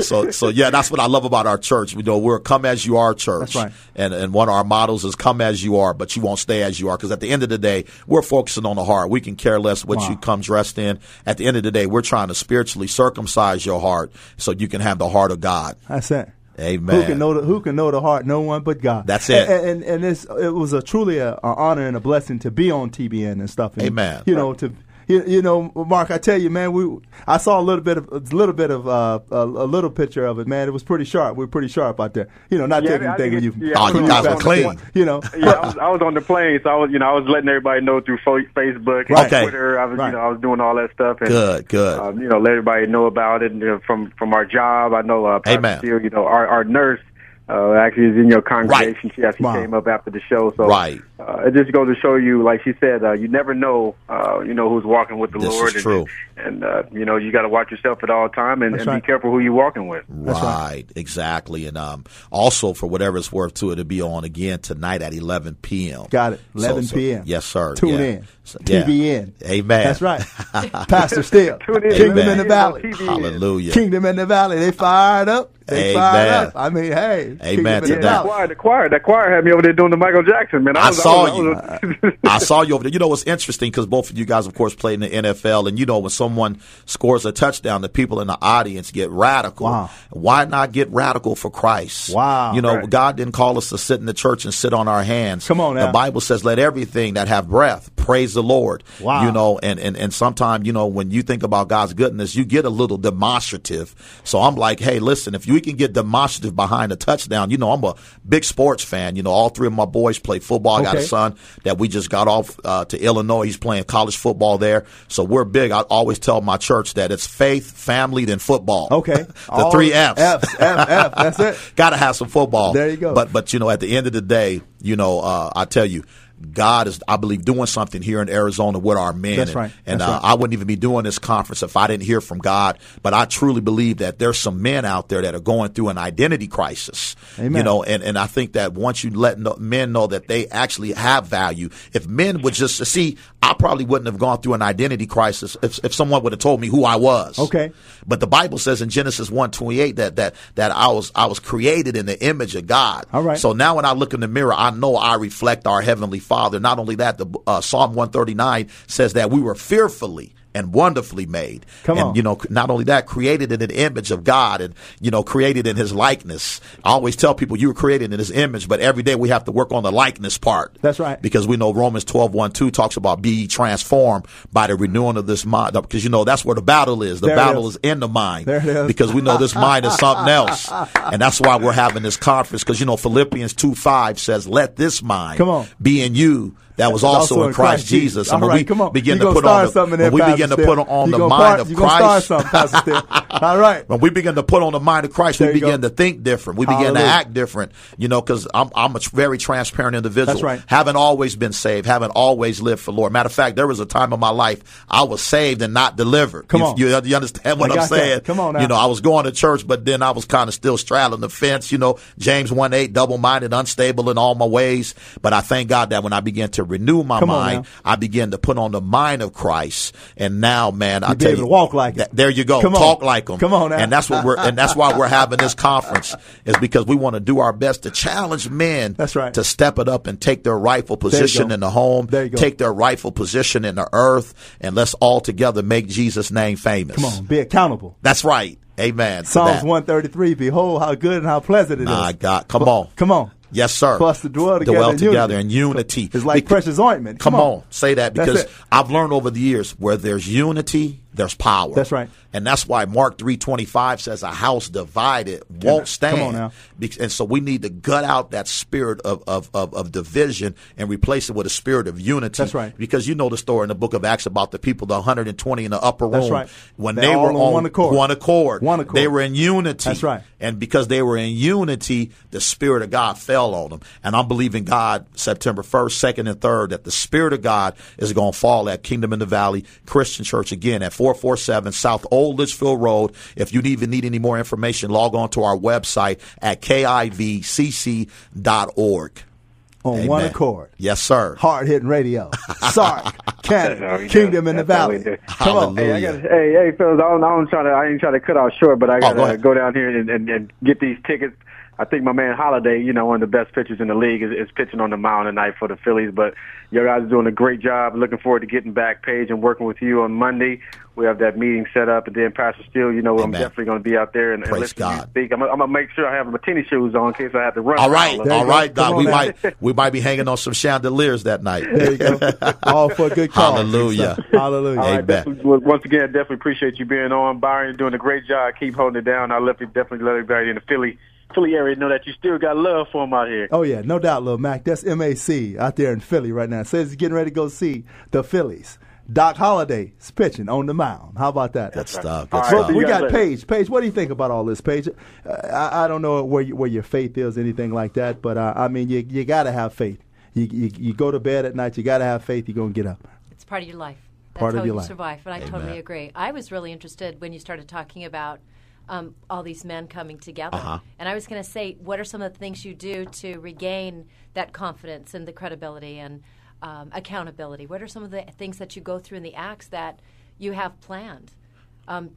[SPEAKER 10] so so yeah, that's what I love about our church. We know we're a come as you are church.
[SPEAKER 4] Right.
[SPEAKER 10] And and one of our models is come as you are, but you won't stay as you are. Because at the end of the day, we're focusing on the heart. We can care less what
[SPEAKER 4] Wow.
[SPEAKER 10] you come dressed in. At the end of the day, we're trying to spiritually circumcise your heart so you can have the heart of God.
[SPEAKER 4] That's it.
[SPEAKER 10] Amen.
[SPEAKER 4] Who can know the Who can know the heart? No one but God.
[SPEAKER 10] That's it.
[SPEAKER 4] And and, and it was a truly a, a honor and a blessing to be on TBN and stuff. And,
[SPEAKER 10] Amen.
[SPEAKER 4] You know to. You, you know, Mark. I tell you, man. We I saw a little bit of a little bit of uh, a, a little picture of it, man. It was pretty sharp. We are pretty sharp out there. You know, not
[SPEAKER 7] Yeah,
[SPEAKER 4] taking anything
[SPEAKER 7] think
[SPEAKER 4] you.
[SPEAKER 7] it- yeah,
[SPEAKER 10] Oh, you guys are clean.
[SPEAKER 4] You know.
[SPEAKER 7] Yeah, I was, I was on the plane, so I was, you know, I was letting everybody know through fo- Facebook and
[SPEAKER 10] Right. Okay.
[SPEAKER 7] Twitter. I was,
[SPEAKER 4] Right.
[SPEAKER 7] you know, I was doing all that stuff. And,
[SPEAKER 10] Good, good.
[SPEAKER 7] Um, you know, let everybody know about it. And, you know, from from our job, I know. Uh, Pastor
[SPEAKER 10] Amen.
[SPEAKER 7] Steele, you know, our our nurse. Uh, actually, is in your congregation. She actually
[SPEAKER 4] Wow.
[SPEAKER 7] came up after the show, so
[SPEAKER 10] Right.
[SPEAKER 7] uh, it just goes to show you, like she said, uh, you never know, uh, you know, who's walking with the
[SPEAKER 10] This
[SPEAKER 7] Lord,
[SPEAKER 10] is
[SPEAKER 7] and,
[SPEAKER 10] true.
[SPEAKER 7] and uh, you know, you got to watch yourself at all time and, and
[SPEAKER 4] right.
[SPEAKER 7] be careful who you're walking with.
[SPEAKER 10] Right, exactly, and um, also for whatever it's worth, to it'll be on again tonight at 11 p.m.
[SPEAKER 4] Got it. 11
[SPEAKER 10] so-
[SPEAKER 4] p.m.
[SPEAKER 10] Yes, sir.
[SPEAKER 4] Tune
[SPEAKER 10] yeah.
[SPEAKER 4] in.
[SPEAKER 10] So- yeah.
[SPEAKER 4] TBN.
[SPEAKER 10] Amen.
[SPEAKER 4] That's right. Pastor Steele.
[SPEAKER 7] Tune in.
[SPEAKER 4] Kingdom
[SPEAKER 10] Amen.
[SPEAKER 4] in the Valley.
[SPEAKER 7] TBN.
[SPEAKER 10] Hallelujah.
[SPEAKER 4] Kingdom in the Valley. They fired up. They
[SPEAKER 10] Amen.
[SPEAKER 4] fired up. I mean, hey.
[SPEAKER 10] Amen to that.
[SPEAKER 7] The choir, the choir, that choir had me over there doing the Michael Jackson, man.
[SPEAKER 10] I
[SPEAKER 7] was,
[SPEAKER 10] saw
[SPEAKER 7] was-
[SPEAKER 10] you.
[SPEAKER 7] was-
[SPEAKER 10] I saw you over there. You know what's interesting because both of you guys, of course, played in the NFL, and you know when someone scores a touchdown, the people in the audience get radical.
[SPEAKER 4] Wow.
[SPEAKER 10] Why not get radical for Christ?
[SPEAKER 4] Wow.
[SPEAKER 10] You know,
[SPEAKER 7] Right.
[SPEAKER 10] God didn't call us to sit in the church and sit on our hands.
[SPEAKER 4] Come on now.
[SPEAKER 10] The Bible says, "Let everything that have breath praise the Lord.
[SPEAKER 4] Wow.
[SPEAKER 10] You know, and, and, and sometimes, you know, when you think about God's goodness, you get a little demonstrative. So I'm like, hey, listen, if you can get demonstrative behind a touchdown, you know, I'm a big sports fan. You know, all three of my boys play football. I got a son that we just got off uh, to Illinois. He's playing college football there. So we're big. I always tell my church that it's faith, family, then football.
[SPEAKER 4] Okay.
[SPEAKER 10] the
[SPEAKER 4] All
[SPEAKER 10] three F's.
[SPEAKER 4] F's, F, F. That's it.
[SPEAKER 10] Got to have some football.
[SPEAKER 4] There you go.
[SPEAKER 10] But but you know, at the end of the day, you know, uh, I tell you. God is, I believe, doing something here in Arizona with our men.
[SPEAKER 4] That's
[SPEAKER 10] and,
[SPEAKER 4] right.
[SPEAKER 10] And
[SPEAKER 4] That's
[SPEAKER 10] uh,
[SPEAKER 4] right.
[SPEAKER 10] I wouldn't even be doing this conference if I didn't hear from God. But I truly believe that there's some men out there that are going through an identity crisis.
[SPEAKER 4] Amen.
[SPEAKER 10] You know, and, and I think that once you let no, men know that they actually have value, if men would just see, I probably wouldn't have gone through an identity crisis if, if someone would have told me who I was.
[SPEAKER 4] Okay.
[SPEAKER 10] But the Bible says in Genesis one twenty eight that that that I was I was created in the image of God.
[SPEAKER 4] All right.
[SPEAKER 10] So now when I look in the mirror, I know I reflect our heavenly Father. Not only that, the uh, Psalm one thirty nine says that we were fearfully and wonderfully made.
[SPEAKER 4] Come
[SPEAKER 10] and,
[SPEAKER 4] on.
[SPEAKER 10] you know, not only that, created in an image of God and, you know, created in his likeness. I always tell people you were created in his image, but every day we have to work on the likeness part.
[SPEAKER 4] That's right.
[SPEAKER 10] Because we know Romans 12, 1, 2 talks about be transformed by the renewing of this mind. Because, you know, that's where the battle is. The
[SPEAKER 4] There
[SPEAKER 10] battle
[SPEAKER 4] is.
[SPEAKER 10] is in the mind.
[SPEAKER 4] There it is.
[SPEAKER 10] Because we know this mind is something else. And that's why we're having this conference. Because, you know, Philippians 2, 5 says, let this mind
[SPEAKER 4] Come on.
[SPEAKER 10] be in you that was also, in Christ, Jesus.
[SPEAKER 4] All
[SPEAKER 10] And when
[SPEAKER 4] right,
[SPEAKER 10] we
[SPEAKER 4] come on.
[SPEAKER 10] begin
[SPEAKER 4] You
[SPEAKER 10] to put on the, when
[SPEAKER 4] there,
[SPEAKER 10] we
[SPEAKER 4] Pastor
[SPEAKER 10] begin to put on
[SPEAKER 4] You
[SPEAKER 10] the mind
[SPEAKER 4] part-
[SPEAKER 10] of
[SPEAKER 4] you
[SPEAKER 10] Christ.
[SPEAKER 4] All right.
[SPEAKER 10] When we begin to put on the mind of Christ,
[SPEAKER 4] There
[SPEAKER 10] we begin
[SPEAKER 4] go.
[SPEAKER 10] to think different. We begin to act different, you know, because I'm, I'm a very transparent individual.
[SPEAKER 4] That's right.
[SPEAKER 10] Haven't always been saved, haven't always lived for Lord. Matter of fact, there was a time in my life I was saved and not delivered.
[SPEAKER 4] Come
[SPEAKER 10] you,
[SPEAKER 4] on.
[SPEAKER 10] You, you understand what
[SPEAKER 4] I
[SPEAKER 10] I'm
[SPEAKER 4] got that.
[SPEAKER 10] saying?
[SPEAKER 4] Come on now.
[SPEAKER 10] You know, I was going to church, but then I was kind of still straddling the fence, you know, James 1 8, double minded, unstable in all my ways. But I thank God that when I began to renew my
[SPEAKER 4] Come
[SPEAKER 10] mind. I began to put on the mind of Christ. And now, man, I tell you,
[SPEAKER 4] to walk like
[SPEAKER 10] that- there you go.
[SPEAKER 4] Come on.
[SPEAKER 10] Talk like them.
[SPEAKER 4] Come on now.
[SPEAKER 10] And that's what we're, and that's why we're having this conference is because we want to do our best to challenge men.
[SPEAKER 4] That's right.
[SPEAKER 10] To step it up and take their rightful position in the home.
[SPEAKER 4] There you go.
[SPEAKER 10] Take their rightful position in the earth, and let's all together make Jesus' name famous.
[SPEAKER 4] Come on. Be accountable.
[SPEAKER 10] That's right. Amen.
[SPEAKER 4] Psalms 133. Behold, how good and how pleasant it is.
[SPEAKER 10] My God. Come on.
[SPEAKER 4] Come on.
[SPEAKER 10] Yes, sir.
[SPEAKER 4] For us to dwell together
[SPEAKER 10] Dwell
[SPEAKER 4] in
[SPEAKER 10] together
[SPEAKER 4] unity.
[SPEAKER 10] in unity.
[SPEAKER 4] It's like
[SPEAKER 10] Bec-
[SPEAKER 4] precious ointment.
[SPEAKER 10] Come,
[SPEAKER 4] Come
[SPEAKER 10] on.
[SPEAKER 4] on.
[SPEAKER 10] say that because. I've learned over the years where there's unity, there's power.
[SPEAKER 4] That's right.
[SPEAKER 10] And that's why Mark 3:25 says a house divided won't stand.
[SPEAKER 4] Come on now.
[SPEAKER 10] And so we need to gut out that spirit of, of, of, of division and replace it with a spirit of unity.
[SPEAKER 4] That's right.
[SPEAKER 10] Because you know the story in the book of Acts about the people, the 120 in the upper room.
[SPEAKER 4] That's right.
[SPEAKER 10] When
[SPEAKER 4] They're
[SPEAKER 10] they were
[SPEAKER 4] on
[SPEAKER 10] on
[SPEAKER 4] one accord.
[SPEAKER 10] one accord.
[SPEAKER 4] One accord.
[SPEAKER 10] They were in unity.
[SPEAKER 4] That's right.
[SPEAKER 10] And because they were in unity, the Spirit of God fell on them. And I'm believing God September 1st, 2nd, and 3rd that the Spirit of God is going to fall at Kingdom in the Valley Christian Church again at 447 South Old Litchfield Road. If you even need any more information, log on to our website at kivcc.org.
[SPEAKER 4] On
[SPEAKER 10] Amen.
[SPEAKER 4] one accord.
[SPEAKER 10] Yes, sir.
[SPEAKER 4] Hard hitting radio. SARC.
[SPEAKER 7] Canada,
[SPEAKER 4] Kingdom in the
[SPEAKER 7] That's all he
[SPEAKER 4] Valley.
[SPEAKER 7] does.
[SPEAKER 4] Come on.
[SPEAKER 7] Hey, I
[SPEAKER 10] Hallelujah.
[SPEAKER 7] got hey, hey, fellas, I don't, I don't try to, I ain't try to cut out short, but I got
[SPEAKER 10] Oh, go
[SPEAKER 7] to go down here and, and, and get these tickets. I think my man Halladay, you know, one of the best pitchers in the league, is, is pitching on the mound tonight for the Phillies. But your guys are doing a great job. Looking forward to getting back, Paige, and working with you on Monday. We have that meeting set up, and then Pastor Steele, you know, I'm definitely going to be out there and, and listen to you speak. I'm, I'm gonna make sure I have my tennis shoes on in case I have to run.
[SPEAKER 10] All right, all
[SPEAKER 4] you go.
[SPEAKER 10] Doc. We might we might be hanging on some chandeliers that night.
[SPEAKER 4] There you go. All for a good cause.
[SPEAKER 10] Hallelujah.
[SPEAKER 4] Hallelujah.
[SPEAKER 7] All right,
[SPEAKER 10] Amen.
[SPEAKER 7] once again, I definitely appreciate you being on, Byron. You're doing a great job. Keep holding it down. I'll definitely, definitely let everybody in the Philly, Philly area know that you still got love for them out here.
[SPEAKER 4] Oh yeah, no doubt, Lil Mac. That's MAC out there in Philly right now. Says he's getting ready to go see the Phillies. Doc Halladay is pitching on the mound. How about that?
[SPEAKER 10] Good stuff. Good
[SPEAKER 7] All right,
[SPEAKER 10] stuff.
[SPEAKER 4] we got. Paige. Paige, what do you think about all this, Paige? Uh, I, I don't know where you, where your faith is, anything like that, but uh, I mean, you you got to have faith. You, you you go to bed at night, you got to have faith. You're gonna get up.
[SPEAKER 6] It's part of your life. That's
[SPEAKER 4] Part of
[SPEAKER 6] how
[SPEAKER 4] your
[SPEAKER 6] you
[SPEAKER 4] life.
[SPEAKER 6] survive. And I totally agree. I was really interested when you started talking about um, all these men coming together.
[SPEAKER 10] Uh-huh.
[SPEAKER 6] And I was going to say, what are some of the things you do to regain that confidence and the credibility and um, accountability? What are some of the things that you go through in the acts that you have planned? Um,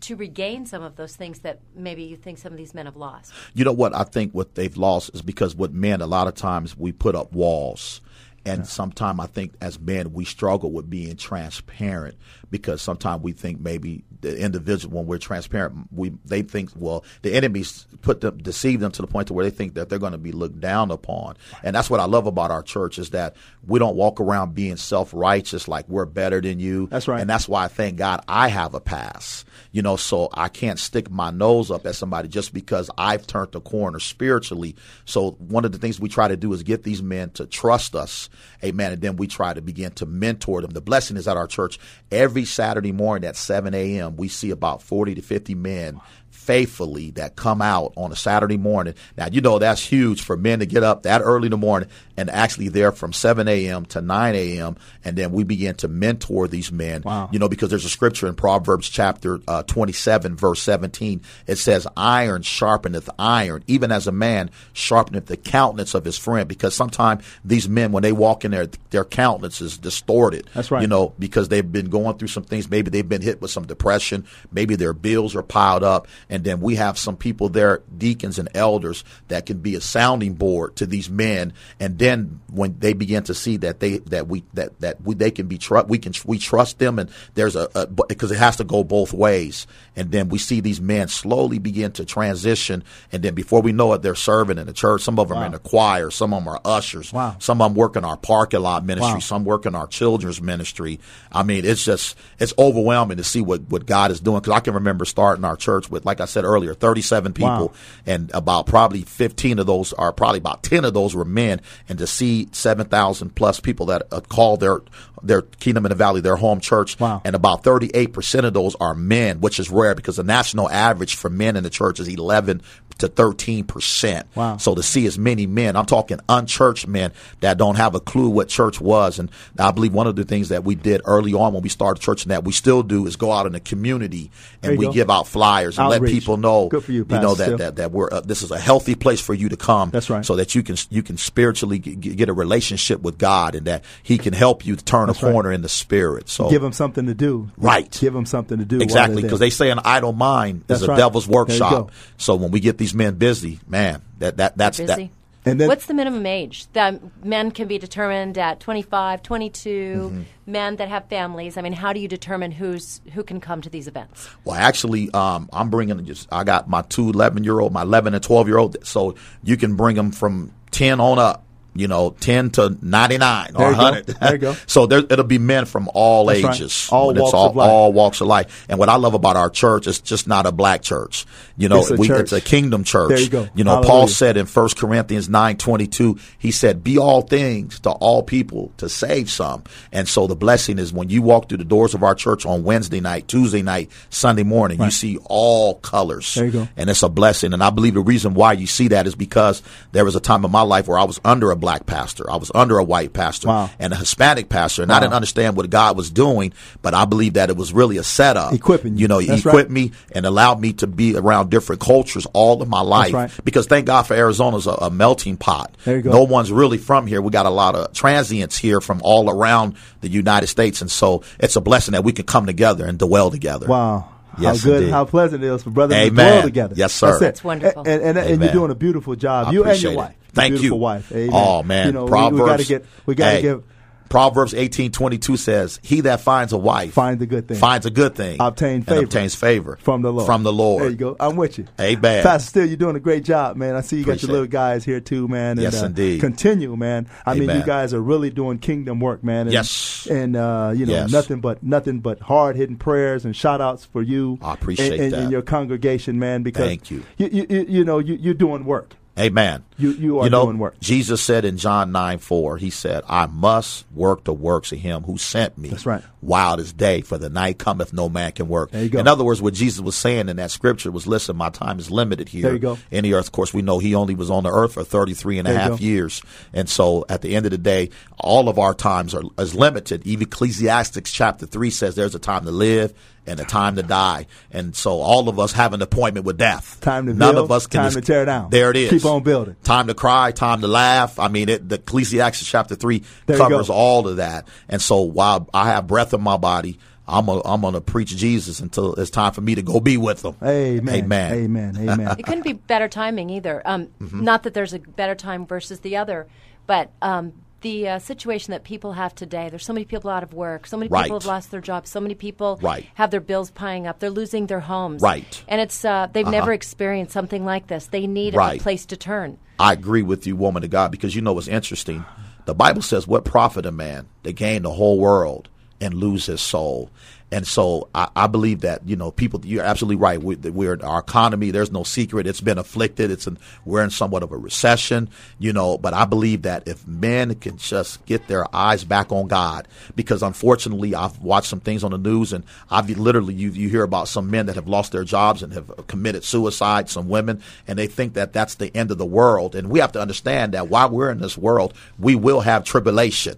[SPEAKER 6] to regain some of those things that maybe you think some of these men have lost.
[SPEAKER 10] You know what? I think what they've lost is because with men, a lot of times we put up walls. And sometimes I think as men, we struggle with being transparent because sometimes we think maybe the individual when we're transparent. We they think well the enemies put them deceive them to the point to where they think that they're going to be looked down upon, and that's what I love about our church is that we don't walk around being self righteous like we're better than you.
[SPEAKER 4] That's right,
[SPEAKER 10] and that's why I thank God I have a pass. You know, so I can't stick my nose up at somebody just because I've turned the corner spiritually. So one of the things we try to do is get these men to trust us, amen, and then we try to begin to mentor them. The blessing is at our church every Saturday morning at 7 a.m. We see about 40 to 50 men faithfully that come out on a Saturday morning. Now, you know, that's huge for men to get up that early in the morning and actually there from 7 a.m. to 9 a.m. And then we begin to mentor these men,
[SPEAKER 4] wow.
[SPEAKER 10] you know, because there's a scripture in Proverbs chapter uh, 27, verse 17. It says, Iron sharpeneth iron, even as a man sharpeneth the countenance of his friend. Because sometimes these men, when they walk in there, their countenance is distorted.
[SPEAKER 4] That's right.
[SPEAKER 10] You know, because they've been going through some things. Maybe they've been hit with some depression. Maybe their bills are piled up. And then we have some people there, deacons and elders, that can be a sounding board to these men. And then when they begin to see that they that we that that we, they can be trust, we can we trust them, and there's a, a because it has to go both ways. And then we see these men slowly begin to transition, and then before we know it, they're serving in the church. Some of them
[SPEAKER 4] wow.
[SPEAKER 10] are in the choir, some of them are ushers,
[SPEAKER 4] wow.
[SPEAKER 10] some of them work in our parking lot ministry,
[SPEAKER 4] wow.
[SPEAKER 10] some work in our children's ministry. I mean, it's just it's overwhelming to see what what God is doing. Because I can remember starting our church with, like I said earlier, 37 people,
[SPEAKER 4] wow.
[SPEAKER 10] and about probably 15 of those are probably about 10 of those were men, and to see 7,000 plus people that uh, call their their Kingdom in the Valley their home church,
[SPEAKER 4] wow.
[SPEAKER 10] and about 38 percent of those are men, which is rare because the national average for men in the church is 11 to 13 percent.
[SPEAKER 4] Wow.
[SPEAKER 10] So to see as many men, I'm talking unchurched men that don't have a clue what church was, and I believe one of the things that we did early on when we started church and that we still do is go out in the community and we
[SPEAKER 4] go.
[SPEAKER 10] give out flyers and
[SPEAKER 4] Outreach.
[SPEAKER 10] let people know,
[SPEAKER 4] Good for you,
[SPEAKER 10] you know that
[SPEAKER 4] Still.
[SPEAKER 10] that, that we're uh, this is a healthy place for you to come.
[SPEAKER 4] That's right.
[SPEAKER 10] So that you can you can spiritually get, get a relationship with God and that He can help you to turn
[SPEAKER 4] That's
[SPEAKER 10] a
[SPEAKER 4] right.
[SPEAKER 10] corner in the spirit. So
[SPEAKER 4] give them something to do.
[SPEAKER 10] Right.
[SPEAKER 4] Give them something to do.
[SPEAKER 10] exactly because they say an idle mind
[SPEAKER 4] That's
[SPEAKER 10] is a
[SPEAKER 4] right.
[SPEAKER 10] devil's workshop. So when we get these men busy, man, that that that's that.
[SPEAKER 4] And then
[SPEAKER 6] What's the minimum age? The men can be determined at 25, 22,
[SPEAKER 10] Mm-hmm.
[SPEAKER 6] men that have families. I mean, how do you determine who's who can come to these events?
[SPEAKER 10] Well, actually, um, I'm bringing just I got my two 11 year old, my 11 and 12 year old. So you can bring them from 10 on up. You know, ten to ninety nine
[SPEAKER 4] There
[SPEAKER 10] or
[SPEAKER 4] you go.
[SPEAKER 10] hundred.
[SPEAKER 4] There you go.
[SPEAKER 10] so there, it'll be men from all
[SPEAKER 4] That's right.
[SPEAKER 10] ages,
[SPEAKER 4] All walks
[SPEAKER 10] all,
[SPEAKER 4] of life.
[SPEAKER 10] all walks of life. And what I love about our church is just not a black church. You know,
[SPEAKER 4] It's a
[SPEAKER 10] we,
[SPEAKER 4] church.
[SPEAKER 10] it's a kingdom church.
[SPEAKER 4] There you go.
[SPEAKER 10] You know, Paul said in 1 Corinthians nine twenty two, he said, "Be all things to all people to save some." And so the blessing is when you walk through the doors of our church on Wednesday night, Tuesday night, Sunday morning, you see all colors.
[SPEAKER 4] There you go.
[SPEAKER 10] And it's a blessing. And I believe the reason why you see that is because there was a time in my life where I was under a black pastor. I was under a white pastor
[SPEAKER 4] Wow.
[SPEAKER 10] and a Hispanic pastor. And I didn't understand what God was doing, but I believe that it was really a setup.
[SPEAKER 4] Equipping you.
[SPEAKER 10] You know, he equipped
[SPEAKER 4] right.
[SPEAKER 10] me and allowed me to be around different cultures all of my life.
[SPEAKER 4] right.
[SPEAKER 10] Because thank God for Arizona's a, a melting pot.
[SPEAKER 4] There you go.
[SPEAKER 10] No one's really from here. We got a lot of transients here from all around the United States. And so it's a blessing that we can come together and dwell together.
[SPEAKER 4] Wow.
[SPEAKER 10] Yes,
[SPEAKER 4] how good,
[SPEAKER 10] indeed.
[SPEAKER 4] how pleasant it is for brothers to
[SPEAKER 10] Amen.
[SPEAKER 4] dwell together.
[SPEAKER 10] Yes, sir.
[SPEAKER 4] That's, it.
[SPEAKER 6] That's wonderful.
[SPEAKER 4] And, and, and you're doing a beautiful job.
[SPEAKER 10] I
[SPEAKER 4] you and
[SPEAKER 10] appreciate
[SPEAKER 4] your
[SPEAKER 10] it.
[SPEAKER 4] wife.
[SPEAKER 10] Thank
[SPEAKER 4] beautiful
[SPEAKER 10] you.
[SPEAKER 4] wife. Amen.
[SPEAKER 10] Oh man,
[SPEAKER 4] You know, we- we, got to get. We got to
[SPEAKER 10] hey,
[SPEAKER 4] give.
[SPEAKER 10] Proverbs eighteen twenty two says, "He that finds a wife
[SPEAKER 4] Find a good thing.
[SPEAKER 10] finds a good thing,
[SPEAKER 4] Obtain favor.
[SPEAKER 10] obtains favor
[SPEAKER 4] From the Lord.
[SPEAKER 10] From the Lord.
[SPEAKER 4] There you go. I'm with you.
[SPEAKER 10] Amen.
[SPEAKER 4] Pastor Steele, you're doing a great job, man. I see you got your little guys here too, man. And,
[SPEAKER 10] Yes,
[SPEAKER 4] uh,
[SPEAKER 10] indeed.
[SPEAKER 4] Continue, man. I mean, you guys are really doing kingdom work, man. And,
[SPEAKER 10] Yes.
[SPEAKER 4] And uh, you know,
[SPEAKER 10] Yes.
[SPEAKER 4] nothing but nothing but hard hitting prayers and shout outs for you.
[SPEAKER 10] I appreciate
[SPEAKER 4] and, and,
[SPEAKER 10] that.
[SPEAKER 4] and your congregation, man. Because
[SPEAKER 10] Thank you.
[SPEAKER 4] You, you, you, you know, you, you're doing work.
[SPEAKER 10] Amen.
[SPEAKER 4] You you are
[SPEAKER 10] know,
[SPEAKER 4] doing work.
[SPEAKER 10] Jesus said in John 9 4, He said, I must work the works of Him who sent me.
[SPEAKER 4] That's right.
[SPEAKER 10] Is day, for the night cometh, no man can work.
[SPEAKER 4] There you go.
[SPEAKER 10] In other words, what Jesus was saying in that scripture was, listen, my time is limited here.
[SPEAKER 4] There you go.
[SPEAKER 10] In the earth, of course, we know He only was on the earth for 33 and a half
[SPEAKER 4] go.
[SPEAKER 10] years. And so at the end of the day, all of our times are is limited. Even Ecclesiastics chapter 3 says there's a time to live and a time to die. And so all of us have an appointment with death.
[SPEAKER 4] Time to
[SPEAKER 10] None
[SPEAKER 4] build,
[SPEAKER 10] of us can
[SPEAKER 4] time to tear down.
[SPEAKER 10] There it is.
[SPEAKER 4] Keep on building.
[SPEAKER 10] Time to cry, time to laugh. I mean, it, the Ecclesiastes chapter three
[SPEAKER 4] There
[SPEAKER 10] covers all of that. And so while I have breath in my body, I'm a, I'm going to preach Jesus until it's time for me to go be with them.
[SPEAKER 4] Amen.
[SPEAKER 10] Amen.
[SPEAKER 4] Amen. Amen.
[SPEAKER 6] it couldn't be better timing either. Um,
[SPEAKER 10] Mm-hmm.
[SPEAKER 6] Not that there's a better time versus the other, but um, the uh, situation that people have today. There's so many people out of work. So many
[SPEAKER 10] Right.
[SPEAKER 6] people have lost their jobs. So many people
[SPEAKER 10] Right.
[SPEAKER 6] have their bills piling up. They're losing their homes.
[SPEAKER 10] Right.
[SPEAKER 6] And it's uh, they've
[SPEAKER 10] Uh-huh.
[SPEAKER 6] never experienced something like this. They need
[SPEAKER 10] Right.
[SPEAKER 6] a place to turn.
[SPEAKER 10] I agree with you, woman of God, because you know what's interesting. The Bible says, "What profit a man to gain the whole world and lose his soul?" And so I, I believe that you know people. You're absolutely right. We, we're our economy. There's no secret. It's been afflicted. It's in, we're in somewhat of a recession. You know, but I believe that if men can just get their eyes back on God, because unfortunately I've watched some things on the news, and I've literally you you hear about some men that have lost their jobs and have committed suicide. Some women, and they think that that's the end of the world. And we have to understand that while we're in this world, we will have tribulation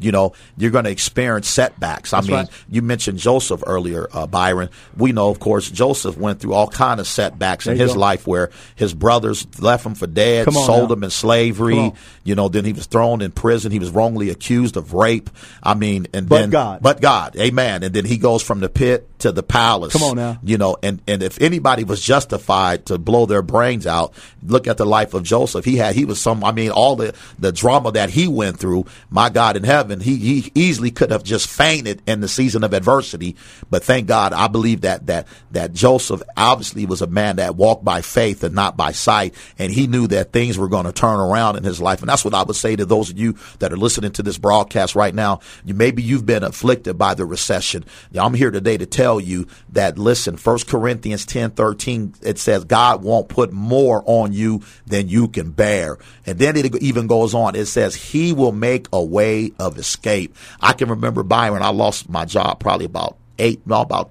[SPEAKER 10] you know you're going to experience setbacks i mean
[SPEAKER 4] right.
[SPEAKER 10] you mentioned joseph earlier uh, byron we know of course joseph went through all kind of setbacks in
[SPEAKER 4] There you
[SPEAKER 10] his
[SPEAKER 4] go.
[SPEAKER 10] life where his brothers left him for dead sold
[SPEAKER 4] now.
[SPEAKER 10] him in slavery you know then he was thrown in prison he was wrongly accused of rape i mean and
[SPEAKER 4] But
[SPEAKER 10] then
[SPEAKER 4] God.
[SPEAKER 10] but god amen and then he goes from the pit to the palace
[SPEAKER 4] Come on now.
[SPEAKER 10] you know and and if anybody was justified to blow their brains out look at the life of joseph. He had he was some i mean all the the drama that he went through my god in heaven he he easily could have just fainted in the season of adversity. But thank god i believe that that that joseph obviously was a man that walked by faith and not by sight. And he knew that things were going to turn around in his life. And that's what i would say to those of you that are listening to this broadcast right now. You maybe you've been afflicted by the recession. Now, i'm here today to tell you that listen 1 corinthians 10 13 it says god won't put more on you than you can bear. And then it even goes on. It says he will make a way of escape. I can remember byron i lost my job probably about eight no about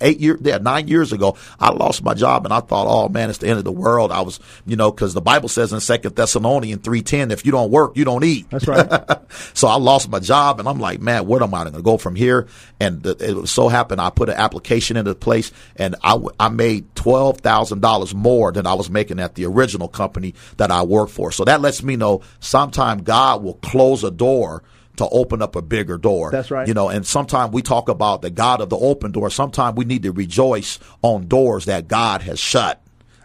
[SPEAKER 10] eight years, yeah, nine years ago, I lost my job and I thought, oh man, it's the end of the world. I was, you know, because the Bible says in Second Thessalonians three ten, if you don't work, you don't eat.
[SPEAKER 4] That's right.
[SPEAKER 10] so I lost my job and I'm like, man, what am I going to go from here? And the, it so happened I put an application into place and I, I made twelve thousand dollars more than I was making at the original company that I worked for. So that lets me know sometime God will close a door to open up a bigger door.
[SPEAKER 4] That's right.
[SPEAKER 10] You know, and sometimes we talk about the God of the open door. Sometimes we need to rejoice on doors that God has shut.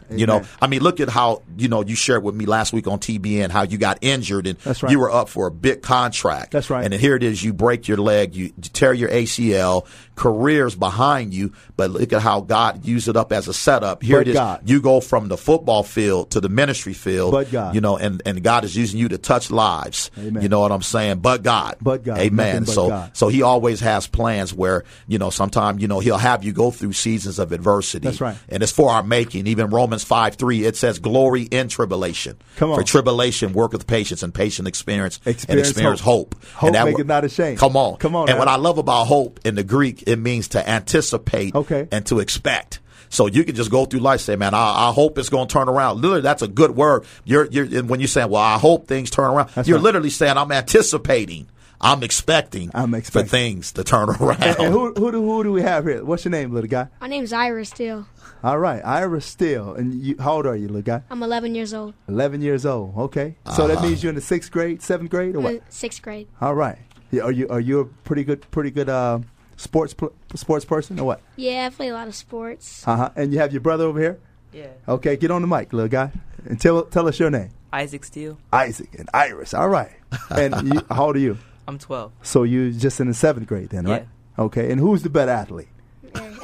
[SPEAKER 10] You know, I mean, look at how you know you shared with me last week on TBN how you got injured and
[SPEAKER 4] That's right.
[SPEAKER 10] you were up for a big contract.
[SPEAKER 4] That's right.
[SPEAKER 10] And then here it is, you break your leg, you tear your ACL, careers behind you, but look at how God used it up as a setup. Here
[SPEAKER 4] But
[SPEAKER 10] it is,
[SPEAKER 4] God.
[SPEAKER 10] you go from the football field to the ministry field.
[SPEAKER 4] But God.
[SPEAKER 10] you know, and and God is using you to touch lives.
[SPEAKER 4] Amen.
[SPEAKER 10] You know what I'm saying? But God,
[SPEAKER 4] But God.
[SPEAKER 10] Amen.
[SPEAKER 4] But
[SPEAKER 10] so
[SPEAKER 4] God.
[SPEAKER 10] so he always has plans where, you know, sometimes, you know, he'll have you go through seasons of adversity.
[SPEAKER 4] That's right.
[SPEAKER 10] And it's for our making. Even Romans 5 3, it says, glory in tribulation.
[SPEAKER 4] Come on.
[SPEAKER 10] For tribulation worketh patience, and patient experience, and
[SPEAKER 4] Experience
[SPEAKER 10] experience
[SPEAKER 4] hope.
[SPEAKER 10] hope.
[SPEAKER 4] Hope
[SPEAKER 10] and that
[SPEAKER 4] maketh
[SPEAKER 10] wo-
[SPEAKER 4] not ashamed.
[SPEAKER 10] Come on.
[SPEAKER 4] Come on
[SPEAKER 10] And
[SPEAKER 4] now.
[SPEAKER 10] what I love about hope in the Greek, it means to anticipate
[SPEAKER 4] Okay.
[SPEAKER 10] and to expect. So you can just go through life, say, "Man, I, I hope it's going to turn around." Literally, that's a good word. You're, you're when you're saying, "Well, I hope things turn around,"
[SPEAKER 4] That's
[SPEAKER 10] you're
[SPEAKER 4] right.
[SPEAKER 10] literally saying, "I'm anticipating, I'm expecting,
[SPEAKER 4] I'm
[SPEAKER 10] for things to turn around."
[SPEAKER 4] And, and who, who, do, who do we have here? What's your name, little guy?
[SPEAKER 11] My name's Iris Steele.
[SPEAKER 4] All right, Ira Steele. And you, how old are you, little guy?
[SPEAKER 11] I'm 11 years old.
[SPEAKER 4] 11 years old. Okay. So that
[SPEAKER 10] Uh-huh.
[SPEAKER 4] means you're in the sixth grade, seventh grade, or what?
[SPEAKER 11] sixth grade.
[SPEAKER 4] All right. Yeah, are you are you a pretty good pretty good uh, sports pl- sports person or what?
[SPEAKER 11] Yeah, I play a lot of sports.
[SPEAKER 4] Uh huh. And you have your brother over here.
[SPEAKER 12] Yeah.
[SPEAKER 4] Okay, get on the mic, little guy, and tell tell us your name.
[SPEAKER 12] Isaac Steele.
[SPEAKER 4] Isaac and Iris. All right. And you, how old are you?
[SPEAKER 12] I'm 12.
[SPEAKER 4] So you're just in the seventh grade then, right? Okay. And who's the better athlete?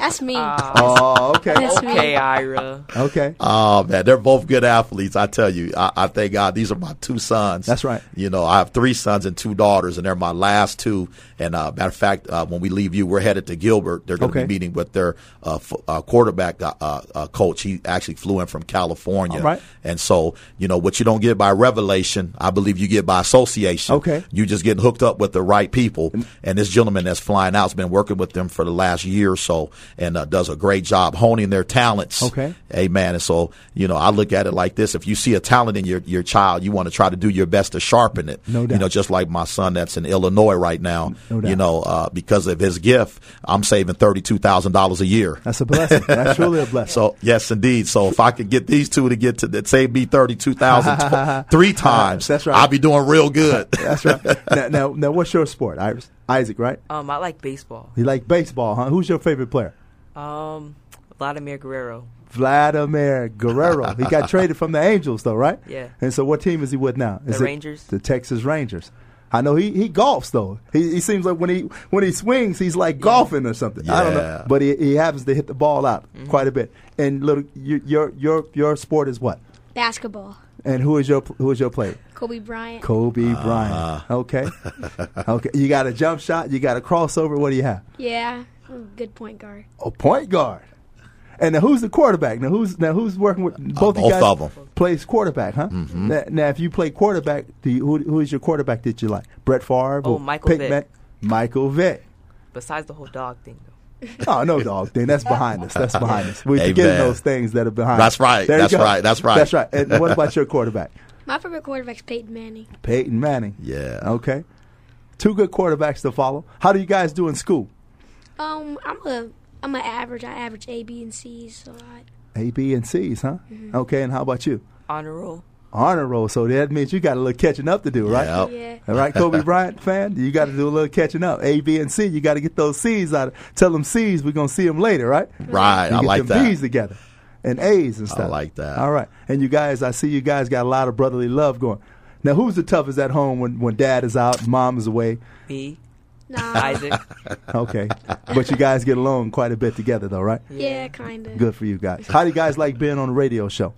[SPEAKER 11] That's me.
[SPEAKER 4] Oh, okay.
[SPEAKER 11] That's me.
[SPEAKER 12] Okay, Ira.
[SPEAKER 4] Okay.
[SPEAKER 10] Oh man, they're both good athletes. I tell you, I, I thank God these are my two sons.
[SPEAKER 4] That's right.
[SPEAKER 10] You know, I have three sons and two daughters, and they're my last two. And uh, matter of fact, uh, when we leave you, we're headed to Gilbert. They're going to
[SPEAKER 4] Okay.
[SPEAKER 10] be meeting with their uh, f- uh, quarterback uh, uh, coach. He actually flew in from California.
[SPEAKER 4] All right.
[SPEAKER 10] And so, you know, what you don't get by revelation, I believe you get by association.
[SPEAKER 4] Okay.
[SPEAKER 10] You just getting hooked up with the right people. And this gentleman that's flying out has been working with them for the last year or so, and uh, does a great job honing their talents.
[SPEAKER 4] Okay.
[SPEAKER 10] Amen. And so, you know, I look at it like this. If you see a talent in your, your child, you want to try to do your best to sharpen it.
[SPEAKER 4] No doubt.
[SPEAKER 10] You know, just like my son that's in Illinois right now,
[SPEAKER 4] No doubt.
[SPEAKER 10] you know, uh, because of his gift, I'm saving $32,000 a year.
[SPEAKER 4] That's a blessing. That's really a blessing.
[SPEAKER 10] So yes, indeed. So if I could get these two to get to that save me thirty two thousand tw- three times,
[SPEAKER 4] That's right.
[SPEAKER 10] I'll be doing real good.
[SPEAKER 4] That's right. now, now, now, what's your sport, Iris? Isaac, right?
[SPEAKER 12] Um, I like baseball.
[SPEAKER 4] You like baseball, huh? Who's your favorite player?
[SPEAKER 12] Um, Vladimir Guerrero
[SPEAKER 4] Vladimir Guerrero. he got traded from the Angels, though, right?
[SPEAKER 12] Yeah.
[SPEAKER 4] And so, what team is he with now? Is
[SPEAKER 12] The
[SPEAKER 4] it
[SPEAKER 12] Rangers.
[SPEAKER 4] The Texas Rangers. I know he, he golfs though. He, he seems like when he when he swings, he's like golfing or something. I don't know, but he, he happens to hit the ball out
[SPEAKER 12] Mm-hmm.
[SPEAKER 4] quite a bit. And little, your your your your sport is what?
[SPEAKER 11] Basketball.
[SPEAKER 4] And who is your who is your player?
[SPEAKER 11] Kobe Bryant.
[SPEAKER 4] Kobe
[SPEAKER 10] Uh-huh.
[SPEAKER 4] Bryant. Okay, okay. You got a jump shot. You got a crossover. What do you have?
[SPEAKER 11] Yeah. I'm a good point guard.
[SPEAKER 4] A point guard. And now who's the quarterback? Now who's now who's working with both, of you
[SPEAKER 10] both
[SPEAKER 4] guys
[SPEAKER 10] of 'em.
[SPEAKER 4] Plays quarterback, huh?
[SPEAKER 10] Mhm.
[SPEAKER 4] Now, now, if you play quarterback, do you, who who is your quarterback that you like? Brett Favre?
[SPEAKER 12] Oh,
[SPEAKER 4] or
[SPEAKER 12] Michael
[SPEAKER 4] Peyton
[SPEAKER 12] Vick.
[SPEAKER 4] Man- Michael Vick.
[SPEAKER 12] Besides the whole dog thing, though.
[SPEAKER 4] Oh no, dog thing. That's behind us. That's behind us. We're
[SPEAKER 10] Amen.
[SPEAKER 4] forgetting those things that are behind.
[SPEAKER 10] That's
[SPEAKER 4] us.
[SPEAKER 10] right.
[SPEAKER 4] There
[SPEAKER 10] That's
[SPEAKER 4] go.
[SPEAKER 10] right. That's right.
[SPEAKER 4] That's right. And what about your quarterback?
[SPEAKER 11] My favorite quarterback's Peyton Manning.
[SPEAKER 4] Peyton Manning.
[SPEAKER 10] Yeah.
[SPEAKER 4] Okay. Two good quarterbacks to follow. How do you guys do in school?
[SPEAKER 11] Um, I'm a I'm an average. I average A, B, and C's a lot.
[SPEAKER 4] A, B, and C's, huh?
[SPEAKER 11] Mhm.
[SPEAKER 4] Okay. And how about you?
[SPEAKER 12] Honor roll.
[SPEAKER 4] Honor roll. So that means you got a little catching up to do, right?
[SPEAKER 10] Yep.
[SPEAKER 11] Yeah.
[SPEAKER 4] All right, Kobe Bryant fan, you got to do a little catching up. A, B, and C. You got to get those C's out. Of, tell them C's. We're gonna see them later, right?
[SPEAKER 10] Right,
[SPEAKER 4] You
[SPEAKER 10] I
[SPEAKER 4] get
[SPEAKER 10] like
[SPEAKER 4] them
[SPEAKER 10] that.
[SPEAKER 4] B's together and A's and stuff.
[SPEAKER 10] I
[SPEAKER 4] stuff.
[SPEAKER 10] like that.
[SPEAKER 4] All right, and you guys, I see you guys got a lot of brotherly love going. Now, who's the toughest at home when when dad is out, mom is away?
[SPEAKER 12] Me.
[SPEAKER 11] Nah.
[SPEAKER 12] Isaac.
[SPEAKER 4] Okay, but you guys get along quite a bit together, though, right?
[SPEAKER 11] Yeah, kind of.
[SPEAKER 4] Good for you guys. How do you guys like being on a radio show?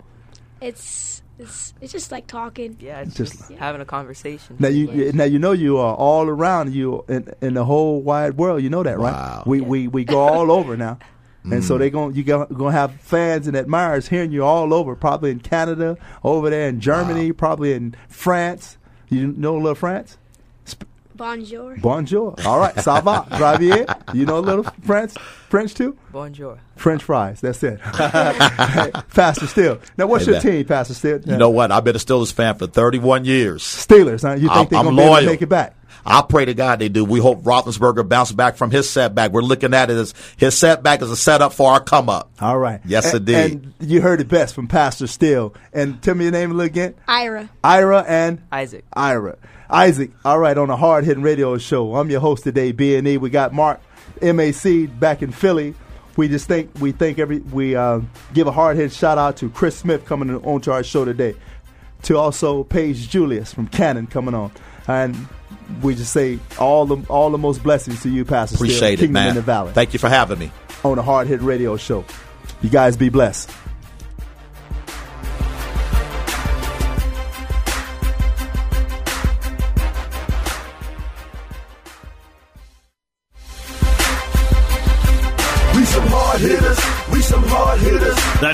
[SPEAKER 11] It's it's it's just like talking.
[SPEAKER 12] Yeah, it's
[SPEAKER 4] Just-
[SPEAKER 12] just, having a conversation.
[SPEAKER 4] Now you now you know you are all around you in, in the whole wide world. You know that, right?
[SPEAKER 10] Wow.
[SPEAKER 4] We we we go all over now, and so
[SPEAKER 10] Mm.
[SPEAKER 4] they going you going to have fans and admirers hearing you all over. Probably in Canada, over there in Germany, probably in France. You know a little France?
[SPEAKER 11] Bonjour.
[SPEAKER 4] Bonjour. All right, ça va, très. You know a little French, French too.
[SPEAKER 12] Bonjour.
[SPEAKER 4] French fries. That's it. Pastor Steele. Now, what's your
[SPEAKER 10] Amen.
[SPEAKER 4] team, Pastor Steele?
[SPEAKER 10] You know what? I've been a Steelers fan for 31 years.
[SPEAKER 4] Steelers. Huh? You think they're going to be able to
[SPEAKER 10] loyal.
[SPEAKER 4] make it back?
[SPEAKER 10] I pray to God they do. We hope Roethlisberger bounce back from his setback. We're looking at it as his setback as a setup for our come up.
[SPEAKER 4] All right.
[SPEAKER 10] Yes,
[SPEAKER 4] and,
[SPEAKER 10] indeed.
[SPEAKER 4] And you heard it best from Pastor Steele. And tell me your name again.
[SPEAKER 11] Ira.
[SPEAKER 4] Ira and
[SPEAKER 12] Isaac.
[SPEAKER 4] Ira. Isaac. All right, on a hard hitting radio show. I'm your host today, B and E. We got Mark MAC back in Philly. We just think we think every we uh, give a hard hit shout out to Chris Smith coming on to our show today. To also Paige Julius from Canon coming on. And we just say all the all the most blessings to you, Pastor Steele,
[SPEAKER 10] Appreciate it,
[SPEAKER 4] Kingdom
[SPEAKER 10] man.
[SPEAKER 4] in the Valley.
[SPEAKER 10] Thank you for having me.
[SPEAKER 4] on a hard hit radio show. You guys be blessed.